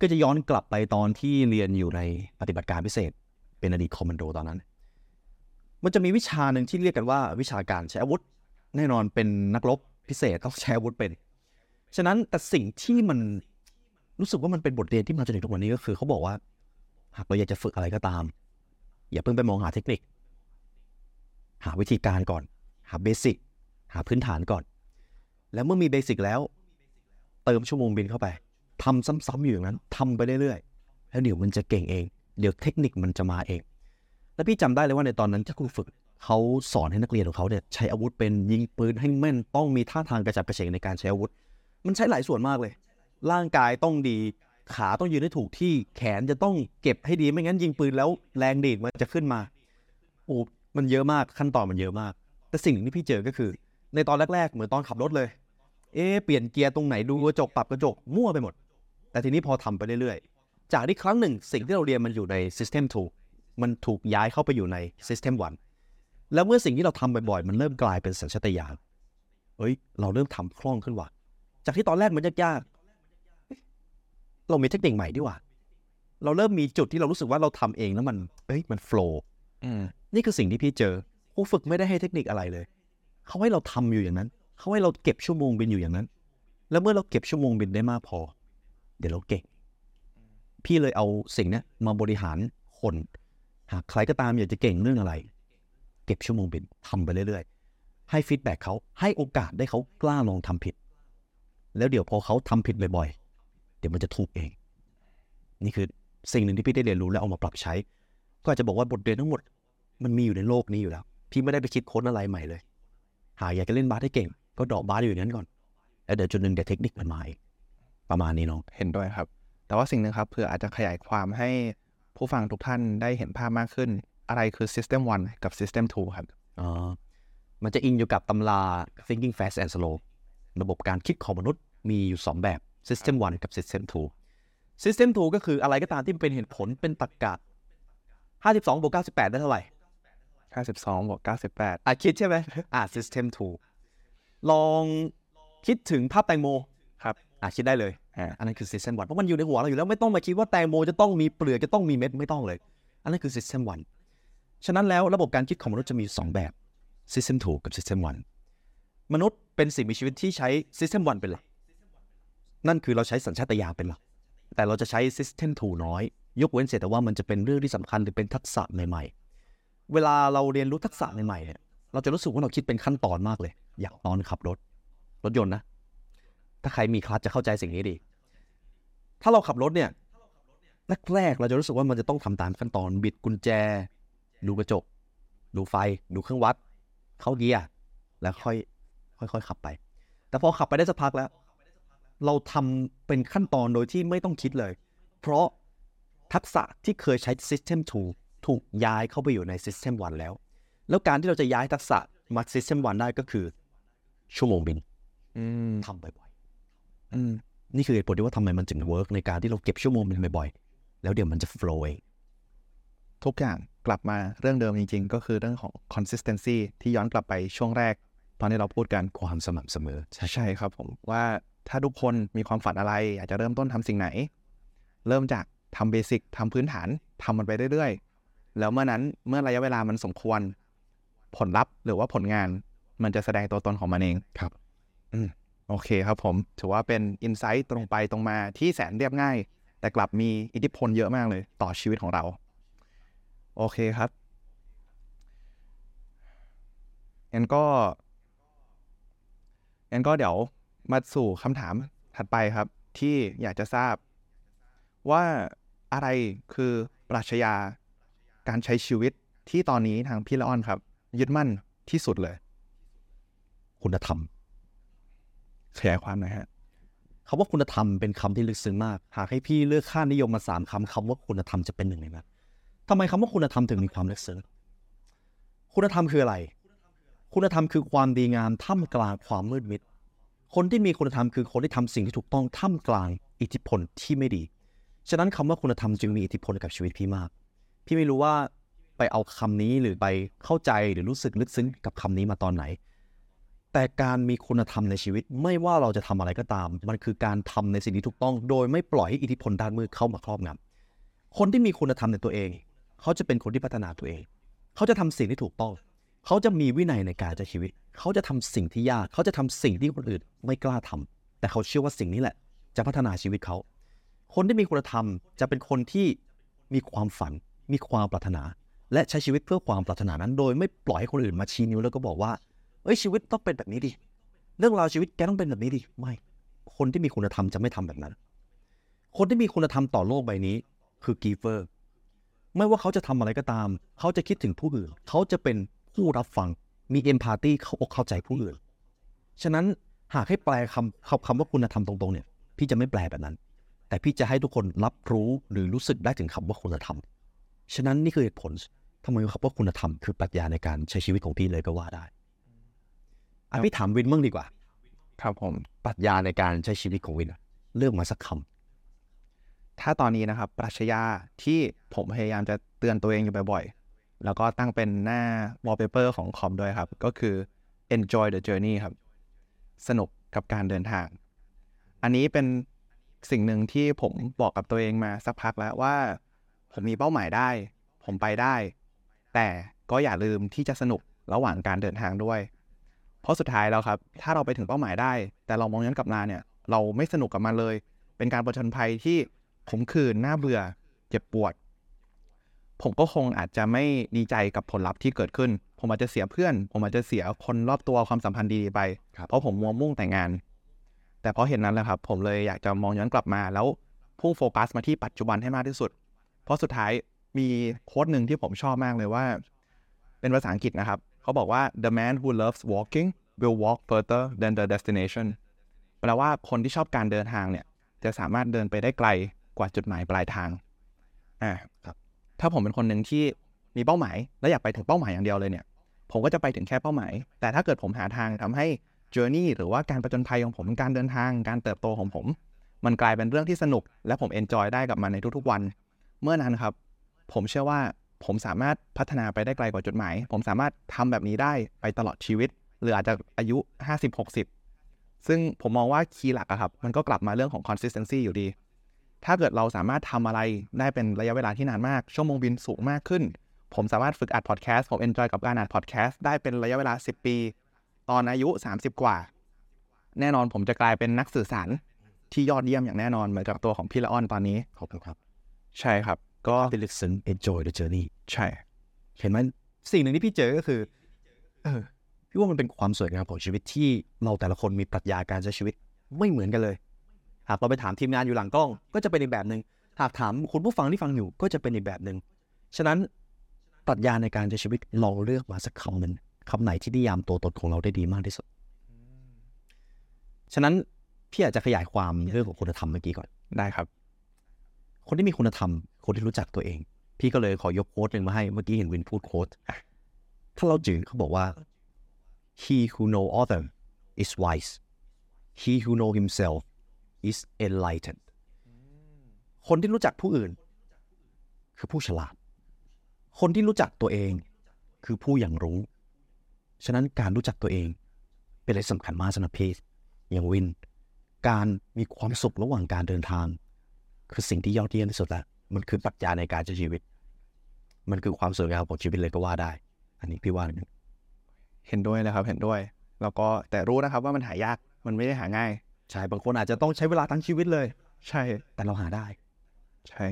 ก็จะย้อนกลับไปตอนที่เรียนอยู่ในปฏิบัติการพิเศษ เป็นอดีตคอมมานโดตอนนั้น มันจะมีวิชาหนึ่งที่เรียกกันว่าวิชาการใช้อาวุธ แน่นอนเป็นนักรบพิเศษต้องใช้อาวุธเป็น ฉะนั้นแต่สิ่งที่มันรู้สึกว่ามันเป็นบทเรียนที่มาจนถึงทุกวันนี้ก็คือเขาบอกว่า หากเราอยากจะฝึกอะไรก็ตาม อย่าเพิ่งไปมองหาเทคนิค หาวิธีการก่อน หาเบสิกหาพื้นฐานก่อน แล้วเมื่อมีเบสิกแล้ว เติมชั่วโมงบินเข้าไปทำซ้ำๆอยู่อย่างนั้นทำไปเรื่อยๆ แล้วเดี๋ยวมันจะเก่งเอง เดี๋ยวเทคนิคมันจะมาเอง แล้วพี่จำได้เลยว่าในตอนนั้นที่ครูฝึกเขาสอนให้นักเรียนของเขาเนี่ยใช้อาวุธเป็นยิงปืนให้แม่นต้องมีท่าทางกระจับกระเฉงในการใช้อาวุธ มันใช้หลายส่วนมากเลย ร่างกายต้องดีขาต้องยืนให้ถูกที่แขนจะต้องเก็บให้ดีไม่งั้นยิงปืนแล้วแรงดีดมันจะขึ้นมาโอ้มันเยอะมากขั้นตอนมันเยอะมาก แต่สิ่งหนึ่งที่พี่เจอก็คือ ในตอนแรก ๆ เหมือนตอนขับรถเลย เอ๊ะเปลี่ยนเกียร์ตรงไหนดูกระจกปรับกระจกมั่วไปหมด แต่ทีนี้พอทำไปเรื่อยๆ จากที่ครั้งหนึ่งสิ่งที่เราเรียนมันอยู่ใน System 2 มันถูกย้ายเข้าไปอยู่ใน System 1 แล้วเมื่อสิ่งที่เราทำบ่อยๆ มันเริ่มกลายเป็นสัญชาตญาณเฮ้ย เราเริ่มทำคล่องขึ้นว่ะจากที่ตอนแรกมันยากๆเอ๊ะเรามีเทคนิคใหม่ดีกว่า เราเริ่มมีจุดที่เรารู้สึกว่าเราทำเองแล้วมัน เอ้ย มัน flow อืมนี่คือสิ่งที่พี่เจอครูฝึกไม่ได้ให้เทคนิคอะไรเลย เขาให้เราทำอยู่อย่างนั้น เขาให้เราเก็บชั่วโมงบินอยู่อย่างนั้น แล้วเมื่อเราเก็บชั่วโมงบินได้มากพอ เดี๋ยวเราเก่ง พี่เลยเอาสิ่งนี้มาบริหารคน หากใครก็ตามอยากจะเก่งเรื่องอะไร เก็บชั่วโมงบินทำไปเรื่อยๆ ให้ feedback เขาให้โอกาสได้เขากล้าลองทำผิด แล้วเดี๋ยวพอเขาทำผิดบ่อยๆ เดี๋ยวมันจะถูกเอง นี่คือสิ่งหนึ่งที่พี่ได้เรียนรู้แล้วเอามาปรับใช้ ก็อาจจะบอกว่าบทเรียนทั้งหมด มันมีอยู่ในโลกนี้อยู่แล้ว พี่ไม่ได้ไปคิดค้นอะไรใหม่เลย หากอยากจะเล่นบาสให้เก่ง ก็เดอกบาสอยู่อย่างนั้นก่อนแล้วเดี๋ยวจุดหนึ่งเดี๋ยวเทคนิคมันมาเองประมาณนี้น้องเห็นด้วยครับ แต่ว่าสิ่งหนึ่งครับเพื่ออาจจะขยายความให้ผู้ฟังทุกท่านได้เห็นภาพมากขึ้น อะไรคือ System 1 กับ System 2 ครับอ๋อมันจะอิงอยู่กับตำรา thinking fast and slow ระบบการคิดของมนุษย์มีอยู่ 2 แบบ system 1 กับ system 2 system 2 ก็คืออะไรก็ตามที่เป็นเหตุผลเป็นตรรกะ52บวก98 ได้เท่าไหร่ 52บวก98อะคิดใช่ไหมอะ system 2 ลองคิดถึงภาพแตงโมครับอะคิดได้เลยอ่าอันนั้นคือ system 1เพราะมันอยู่ในหัวเราอยู่แล้วไม่ต้องมาคิดว่าแตงโมจะต้องมีเปลือกจะต้องมีเม็ดไม่ต้องเลย อันนั้นคือ system 1ฉะนั้นแล้วระบบการคิดของมนุษย์จะมี 2 แบบ system 2กับ system 1มนุษย์เป็นสิ่งมีชีวิตที่ใช้ system 1เป็นหลักนั่นคือเราใช้สัญชาตญาณเป็นหลักแต่เราจะใช้ system 2น้อย ยกเว้นเสียแต่ว่ามันจะเป็นเรื่องที่สำคัญหรือเป็นทักษะใหม่ๆ เวลาเราเรียนรู้ทักษะใหม่ๆเนี่ยเราจะรู้สึกว่าเราคิดเป็นขั้นตอนมากเลย อย่างตอนขับรถ รถยนต์นะ ถ้าใครมีคลัตช์จะเข้าใจสิ่งนี้ดี ถ้าเราขับรถเนี่ยแรกๆเราจะรู้สึกว่ามันจะต้องทำตามขั้นตอนบิดกุญแจ ดูกระจก ดูไฟ ดูเครื่องวัด เข้าเกียร์แล้วค่อย ค่อยๆขับไป แต่พอขับไปได้สักพักแล้ว เราทำเป็นขั้นตอนโดยที่ไม่ต้องคิดเลย เพราะทักษะที่เคยใช้ System 2 ถูกย้ายเข้าไปอยู่ใน System 1 แล้ว แล้วการที่เราจะย้ายทักษะมา System 1 ได้ก็คือ ชั่วโมงบินอืมทำบ่อยอืมๆนี่คือเหตุผลที่ว่าทำไมมันถึง work ในการที่เราเก็บชั่วโมงบินบ่อยๆ แล้วเดี๋ยวมันจะ flow เองทุกอย่างกลับมาเรื่องเดิมจริงๆ ก็คือเรื่องของ consistency ที่ย้อนกลับไปช่วงแรก ตอนที่เราพูดกันความสม่ำเสมอ ใช่ครับผมว่าถ้าทุกคนมีความฝันอะไร อยากจะเริ่มต้นทำสิ่งไหน เริ่มจากทำเบสิกทำพื้นฐานทำมันไปเรื่อยๆ แล้วเมื่อนั้นเมื่อระยะเวลามันสมควร ผลลัพธ์หรือว่าผลงาน มันจะแสดงตัวตนของมันเองครับ อืมโอเคครับผม ถือว่าเป็นอินไซต์ตรงไปตรงมาที่แสนเรียบง่าย แต่กลับมีอิทธิพลเยอะมากเลย ต่อชีวิตของเรา โอเคครับงั้นก็งั้นก็เดี๋ยวมาสู่คำถามถัดไปครับ ที่อยากจะทราบ ว่าอะไรคือปรัชญาการใช้ชีวิตที่ตอนนี้ทางพี่ละอ้อนครับ ยึดมั่นที่สุดเลย คุณธรรม ขยายความหน่อยฮะคำว่าคุณธรรมเป็นคำที่ลึกซึ้งมาก หากให้พี่เลือกค่านิยมมาสามคำคำว่าคุณธรรมจะเป็นหนึ่งในนั้นทำไมคำว่าคุณธรรมถึงมีความลึกซึ้งคุณธรรมคืออะไร คุณธรรมคือความดีงามท่ามกลางความมืดมิด คนที่มีคุณธรรมคือคนที่ทำสิ่งที่ถูกต้องท่ามกลางอิทธิพลที่ไม่ดี ฉะนั้นคำว่าคุณธรรมจึงมีอิทธิพลกับชีวิตพี่มาก พี่ไม่รู้ว่าไปเอาคำนี้หรือไปเข้าใจหรือรู้สึกลึกซึ้งกับคำนี้มาตอนไหน แต่การมีคุณธรรมในชีวิตไม่ว่าเราจะทำอะไรก็ตาม มันคือการทำในสิ่งที่ถูกต้อง โดยไม่ปล่อยให้อิทธิพลด้านมืดเข้ามาครอบงำคนที่มีคุณธรรมในตัวเอง เขาจะเป็นคนที่พัฒนาตัวเอง เขาจะทำสิ่งที่ถูกต้อง เขาจะมีวินัยในการใช้ชีวิต เขาจะทำสิ่งที่ยาก เขาจะทำสิ่งที่คนอื่นไม่กล้าทำแต่เขาเชื่อว่าสิ่งนี้แหละ จะพัฒนาชีวิตเขา คนที่มีคุณธรรมจะเป็นคนที่มีความฝัน มีความปรารถนา และใช้ชีวิตเพื่อความปรารถนานั้น โดยไม่ปล่อยให้คนอื่นมาชี้นิ้วแล้วก็บอกว่า อ้ยชีวิตต้องเป็นแบบนี้ดิเรื่องราวชีวิตแกต้องเป็นแบบนี้ดิไม่คนที่มีคุณธรรมจะไม่ทำแบบนั้น คนที่มีคุณธรรมต่อโลกใบนี้ คือกีเฟอร์ ไม่ว่าเขาจะทำอะไรก็ตาม เขาจะคิดถึงผู้อื่น เขาจะเป็นผู้รับฟัง มีเอมพาตีเข้าอกเข้าใจผู้อื่น ฉะนั้นหากให้แปลคำคำคำว่าคุณธรรมตรงๆเนี่ย พี่จะไม่แปลแบบนั้น แต่พี่จะให้ทุกคนรับรู้หรือรู้สึกได้ถึงคำว่าคุณธรรม ฉะนั้นนี่คือเหตุผลทำไมคำว่าคุณธรรมคือปรัชญาในการใช้ชีวิตของพี่เลยก็ว่าได้ อะพี่ถามวินบ้างดีกว่า ครับผมปรัชญาในการใช้ชีวิตของวินอะเลือกมาสักคถ้าตอนนี้นะครับปรัชญาที่ผมพยายามจะเตือนตัวเองอยู่บ่อยๆ แล้วก็ตั้งเป็นหน้า wallpaper ของคอมด้วยครับ ก็คือ enjoy the journey ครับ สนุกกับการเดินทาง อันนี้เป็นสิ่งหนึ่งที่ผมบอกกับตัวเองมาสักพักแล้วว่า ผมมีเป้าหมายได้ ผมไปได้ แต่ก็อย่าลืมที่จะสนุกระหว่างการเดินทางด้วยเพ ราะสุดท้ายแล้วครับ ถ้าเราไปถึงเป้าหมายได้ แต่เรามองย้อนกลับมาเนี่ย เราไม่สนุกกับมันเลย เป็นการประชันภัยที่ผมคือน่าเบื่อ เจ็บปวด ผมก็คงอาจจะไม่ดีใจกับผลลัพธ์ที่เกิดขึ้น ผมอาจจะเสียเพื่อน ผมอาจจะเสียคนรอบตัวความสัมพันธ์ดีๆไปครับเพราะผมมัวมุ่งแต่งงาน แต่เพราะเห็นนั้นแหละครับ ผมเลยอยากจะมองย้อนกลับมาแล้วพุ่งโฟกัสมาที่ปัจจุบันให้มากที่สุด เพราะสุดท้ายมีโค้ดหนึ่งที่ผมชอบมากเลยว่า เป็นภาษาอังกฤษนะครับ เขาบอกว่า the man who loves walking will walk further than the destination แปลว่าคนที่ชอบการเดินทางเนี่ย จะสามารถเดินไปได้ไกลกว่าจุดหมายปลายทางอ่าครับถ้าผมเป็นคนหนึ่งที่มีเป้าหมาย และอยากไปถึงเป้าหมายอย่างเดียวเลยเนี่ย ผมก็จะไปถึงแค่เป้าหมาย แต่ถ้าเกิดผมหาทางทำให้ journey หรือว่าการประจนภัยของผมการเดินทาง การเติบโตของผม มันกลายเป็นเรื่องที่สนุก และผม enjoy ได้กับมันในทุกๆวัน เมื่อนั้นครับ ผมเชื่อว่า ผมสามารถพัฒนาไปได้ไกลกว่าจุดหมาย ผมสามารถทำแบบนี้ได้ไปตลอดชีวิต หรืออาจจะอายุ 50-60 ซึ่งผมมองว่าคีย์หลักอะครับ มันก็กลับมาเรื่องของ consistency อยู่ดี ถ้าเกิดเราสามารถทำอะไรได้เป็นระยะเวลาที่นานมาก ชั่วโมงบินสูงมากขึ้น ผมสามารถฝึกอัดพอดแคสต์ผม enjoy กับการอัดพอดแคสต์ได้เป็นระยะเวลา 10 ปี ตอนอายุ 30 กว่า แน่นอนผมจะกลายเป็นนักสื่อสารที่ยอดเยี่ยมอย่างแน่นอนเหมือนกับตัวของพี่ละอ้อนตอนนี้ขอบคุณครับ ใช่ครับ ก็ to listen enjoy the journey ใช่ เห็นไหมสิ่งหนึ่งที่พี่เจอก็คือ เออ พี่ว่ามันเป็นความสวยงามของชีวิตที่เราแต่ละคนมีปรัชญาการใช้ชีวิตไม่เหมือนกันเลย หากเราไปถามทีมงานอยู่หลังกล้อง ก็จะเป็นอีกแบบหนึ่งหากถามคุณผู้ฟังที่ฟังอยู่ก็จะเป็นอีกแบบหนึ่งฉะนั้นปรัชญาในการใช้ชีวิตลองเลือกมาสักคำหนึ่งคำไหนที่นิยามตัวตนของเราได้ดีมากที่สุด ฉะนั้นพี่อาจจะขยายความเรื่องของคุณธรรมเมื่อกี้ก่อนได้ครับ คนที่มีคุณธรรม คนที่รู้จักตัวเอง พี่ก็เลยขอยกโค้ดหนึ่งมาให้ เมื่อกี้เห็นวินพูดโค้ดถ้าเราจืดเขาบอกว่า he who know other is wise he who know himself is enlightened คนที่รู้จักผู้อื่น คือผู้ฉลาด คนที่รู้จักตัวเอง คือผู้อย่างรู้ ฉะนั้นการรู้จักตัวเอง เป็นอะไรสำคัญมากสำหรับพี่อย่างวิน การมีความสุขระหว่างการเดินทาง คือสิ่งที่ยอดเยี่ยมที่สุดแล้วมันคือปรัชญาในการใช้ชีวิต มันคือความสวยงามของชีวิตเลยก็ว่าได้ อันนี้พี่ว่าอย่างนั้นเห็นด้วยเลยครับ เห็นด้วย แล้วก็แต่รู้นะครับว่ามันหายากมันไม่ได้หาง่ายใช่บางคนอาจจะต้องใช้เวลาทั้งชีวิตเลย ใช่ แต่เราหาได้ ใช่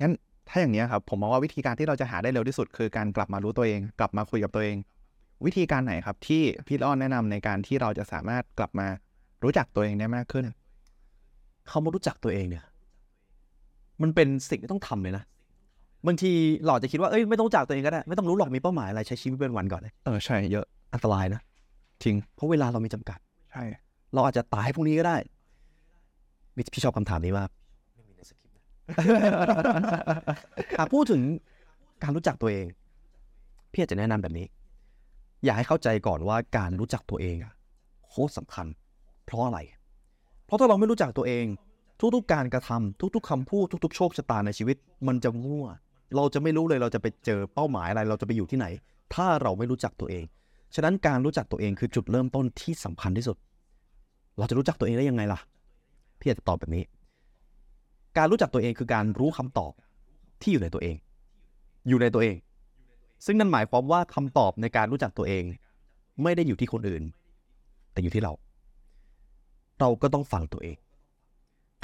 งั้นถ้าอย่างนี้ยครับ ผมมองว่าวิธีการที่เราจะหาได้เร็วที่สุด คือการกลับมารู้ตัวเอง กลับมาคุยกับตัวเอง วิธีการไหนครับ ที่พี่อ้อนแนะนำในการที่เราจะสามารถกลับมารู้จักตัวเองได้มากขึ้น เขามารู้จักตัวเองเนี่ย มันเป็นสิ่งที่ต้องทำเลยนะบางทีเราอาจจะคิดว่าเอ้ยไม่ต้องรู้จักตัวเองก็ได้ ไม่ต้องรู้หรอกมีเป้าหมายอะไรใช้ชีวิตเป็นวันก่อนเลยเออใช่เยอะอันตรายนะจริงเพราะเวลาเรามีจำกัด ใช่ เราอาจจะตายพรุ่งนี้ก็ได้พี่พี่ชอบคำถามนี้มากไม่มีในสคริปต์นะหากพูดถึงการรู้จักตัวเอง พี่อาจจะแนะนำแบบนี้ อยากให้เข้าใจก่อนว่าการรู้จักตัวเองอะโคตรสำคัญ เพราะอะไร เพราะถ้าเราไม่รู้จักตัวเอง ทุกๆการกระทำทุกๆคำพูดทุกๆโชคชะตาในชีวิต มันจะมั่ว เราจะไม่รู้เลยเราจะไปเจอเป้าหมายอะไร เราจะไปอยู่ที่ไหน ถ้าเราไม่รู้จักตัวเอง ฉะนั้นการรู้จักตัวเองคือจุดเริ่มต้นที่สำคัญที่สุด เราจะรู้จักตัวเองได้ยังไงล่ะพี่จะตอบแบบนี้ การรู้จักตัวเองคือการรู้คำตอบที่อยู่ในตัวเอง อยู่ในตัวเอง ซึ่งนั่นหมายความว่าคำตอบในการรู้จักตัวเอง ไม่ได้อยู่ที่คนอื่น แต่อยู่ที่เรา เราก็ต้องฟังตัวเอง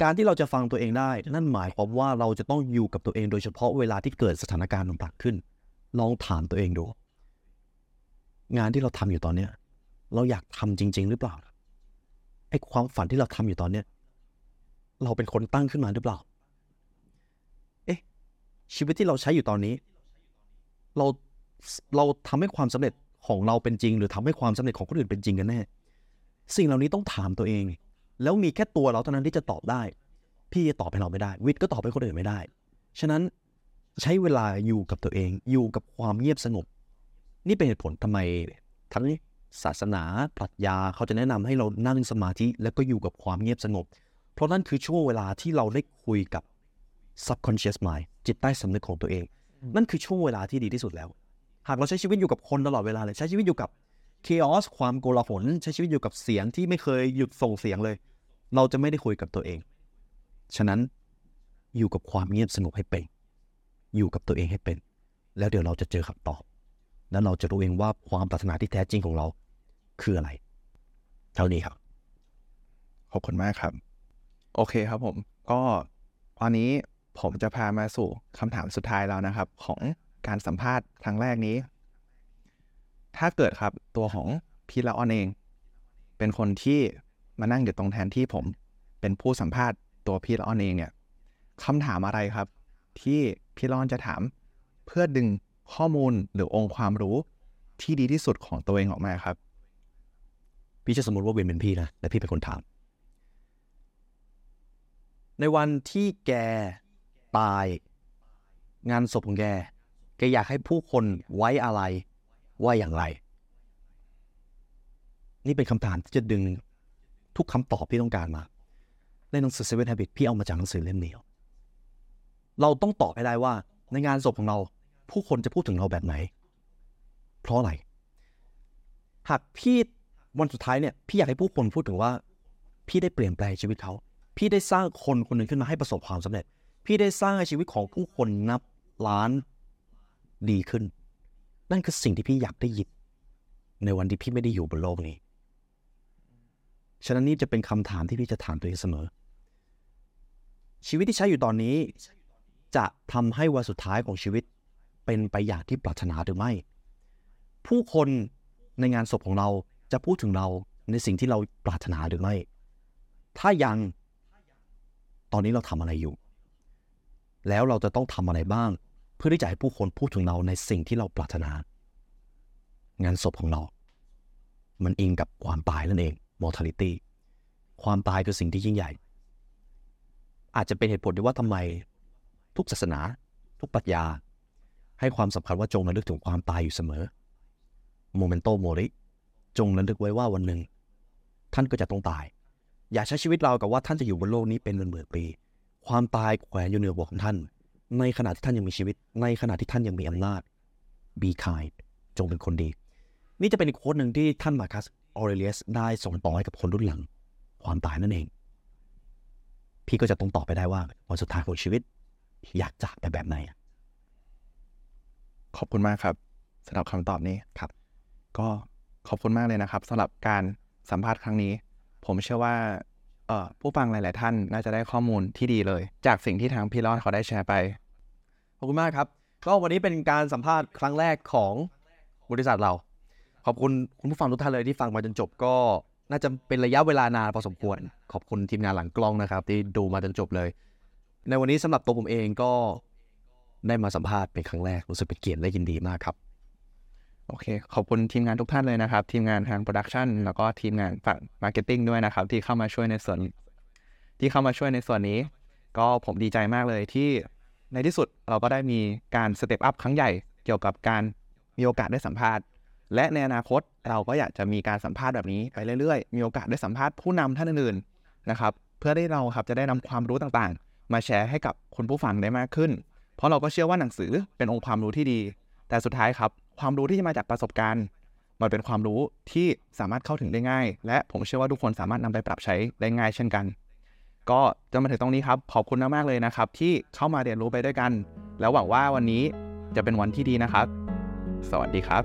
การที่เราจะฟังตัวเองได้ นั่นหมายความว่าเราจะต้องอยู่กับตัวเองโดยเฉพาะเวลาที่เกิดสถานการณ์ต่างๆขึ้น ลองถามตัวเองดู งานที่เราทำอยู่ตอนเนี้ย เราอยากทำจริง ๆ หรือเปล่าไอ้ความฝันที่เราทำอยู่ตอนเนี้ย เราเป็นคนตั้งขึ้นมาหรือเปล่า เอ๊ะ ชีวิตที่เราใช้อยู่ตอนนี้ เราเราทำให้ความสำเร็จของเราเป็นจริง หรือทำให้ความสำเร็จของคนอื่นเป็นจริงกันแน่สิ่งเหล่านี้ต้องถามตัวเอง แล้วมีแค่ตัวเราเท่านั้นที่จะตอบได้ พี่จะตอบให้เราไม่ได้ วิทย์ก็ตอบให้คนอื่นไม่ได้ ฉะนั้นใช้เวลาอยู่กับตัวเอง อยู่กับความเงียบสงบ นี่เป็นเหตุผลทำไมทั้งศาสนาปรัชญาเขาจะแนะนำให้เรานั่งสมาธิแล้วก็อยู่กับความเงียบสงบ เพราะนั่นคือช่วงเวลาที่เราได้คุยกับ subconscious mind จิตใต้สำนึกของตัวเอง นั่นคือช่วงเวลาที่ดีที่สุดแล้ว หากเราใช้ชีวิตอยู่กับคนตลอดเวลาเลยใช้ชีวิตอยู่กับ chaos ความโกลาหลใช้ชีวิตอยู่กับเสียงที่ไม่เคยหยุดส่งเสียงเลย เราจะไม่ได้คุยกับตัวเอง ฉะนั้นอยู่กับความเงียบสงบให้เป็น อยู่กับตัวเองให้เป็น แล้วเดี๋ยวเราจะเจอคำตอบ แล้วเราจะรู้เองว่าความปรารถนาที่แท้จริงของเรา คืออะไร เท่านี้ครับ ขอบคุณมากครับ โอเคครับผม ก็ตอนนี้ผมจะพามาสู่คำถามสุดท้ายแล้วนะครับ ของการสัมภาษณ์ครั้งแรกนี้ ถ้าเกิดครับตัวของพี่ละออนเอง เป็นคนที่มานั่งอยู่ตรงแทนที่ผมเป็นผู้สัมภาษณ์ตัวพี่ละออนเองเนี่ยคำถามอะไรครับ ที่พี่ละออนจะถามเพื่อดึงข้อมูลหรือองค์ความรู้ที่ดีที่สุดของตัวเองออกมาครับ พี่จะสมมติว่าเวนเป็นพี่นะและพี่เป็นคนถาม ในวันที่แกตาย งานศพของแก แกอยากให้ผู้คนไว้อะไร ว่าอย่างไร นี่เป็นคำถามที่จะดึงทุกคำตอบที่ต้องการมา ในหนังสือ Seven Habits พี่เอามาจากหนังสือเล่มนี้ เราต้องตอบให้ได้ว่า ในงานศพของเรา ผู้คนจะพูดถึงเราแบบไหน เพราะอะไร หากพี่วันสุดท้ายเนี่ยพี่อยากให้ผู้คนพูดถึงว่า พี่ได้เปลี่ยนแปลงชีวิตเขา พี่ได้สร้างคนคนหนึ่งขึ้นมาให้ประสบความสำเร็จ พี่ได้สร้างให้ชีวิตของผู้คนนับล้านดีขึ้น นั่นคือสิ่งที่พี่อยากได้ยินในวันที่พี่ไม่ได้อยู่บนโลกนี้ ฉะนั้นนี่จะเป็นคำถามที่พี่จะถามตัวเองเสมอ ชีวิตที่ใช้อยู่ตอนนี้ จะทำให้วันสุดท้ายของชีวิตเป็นไปอย่างที่ปรารถนาหรือไม่ ผู้คนในงานศพของเราจะพูดถึงเราในสิ่งที่เราปรารถนาหรือไม่ ถ้ายัง ตอนนี้เราทำอะไรอยู่ แล้วเราจะต้องทำอะไรบ้าง พื่อที่จะให้ผู้คนพูดถึงเราในสิ่งที่เราปรารถนา งานศพของเรา มันอิงกับความตายนั่นเอง mortality ความตายคือสิ่งที่ยิ่งใหญ่ อาจจะเป็นเหตุผลที่ว่าทำไมทุกศาสนา ทุกปรัชญา ให้ความสำคัญว่าจงระลึกถึงความตายอยู่เสมอ โมเมนโตโมริจงระลึกไว้ว่าวันหนึ่ง ท่านก็จะต้องตาย อย่าใช้ชีวิตเรากับว่าท่านจะอยู่บนโลกนี้เป็นหมื่นๆปี ความตายแขวนอยู่เหนือหัวของท่าน ในขณะที่ท่านยังมีชีวิต ในขณะที่ท่านยังมีอำนาจ be kind จงเป็นคนดี นี่จะเป็นอีกโค้ดหนึ่งที่ท่านมาคัสออเรเลียสได้ส่งต่อให้กับคนรุ่นหลัง ความตายนั่นเอง พี่ก็จะต้องตอบไปได้ว่าวันสุดท้ายของชีวิต อยากจากไปแบบไหน ขอบคุณมากครับสำหรับคำตอบนี้ครับ ก็ขอบคุณมากเลยนะครับสำหรับการสัมภาษณ์ครั้งนี้ ผมเชื่อว่าเอ่อผู้ฟังหลาย ๆ ท่านน่าจะได้ข้อมูลที่ดีเลย จากสิ่งที่ทางพี่รอดเขาได้แชร์ไปข ขอบคุณมากครับ ก็วันนี้เป็นการสัมภาษณ์ครั้งแรกของบริษัทเรา ขอบคุณคุณผู้ฟังทุกท่านเลยที่ฟังมาจนจบก็น่าจะเป็นระยะเวลานานพอสมควร ขอบคุณทีมงานหลังกล้องนะครับ ที่ดูมาจนจบเลย ในวันนี้สำหรับตัวผมเองก็ได้มาสัมภาษณ์เป็นครั้งแรกรู้สึกเป็นเกียรติและยินดีมากครับโอเค ขอบคุณทีมงานทุกท่านเลยนะครับ ทีมงานทาง production แล้วก็ทีมงานฝั่ง marketing ด้วยนะครับ ที่เข้ามาช่วยในส่วน ที่เข้ามาช่วยในส่วนนี้ ก็ผมดีใจมากเลยที่ ในที่สุดเราก็ได้มีการสเต็ปอัพครั้งใหญ่เกี่ยวกับการมีโอกาสได้สัมภาษณ์ และในอนาคตเราก็อยากจะมีการสัมภาษณ์แบบนี้ไปเรื่อยๆ มีโอกาสได้สัมภาษณ์ผู้นำท่านอื่นๆนะครับเพื่อได้เราครับจะได้นำความรู้ต่างๆ มาแชร์ให้กับคนผู้ฟังได้มากขึ้น เพราะเราก็เชื่อว่าหนังสือเป็นองค์ความรู้ที่ดี แต่สุดท้ายครับความรู้ที่จะมาจากประสบการณ์มันเป็นความรู้ที่สามารถเข้าถึงได้ง่าย และผมเชื่อว่าทุกคนสามารถนำไปปรับใช้ได้ง่ายเช่นกัน ก็จนมาถึงตรงนี้ครับ ขอบคุณมากๆเลยนะครับ ที่เข้ามาเรียนรู้ไปด้วยกัน แล้วหวังว่าวันนี้จะเป็นวันที่ดีนะครับ สวัสดีครับ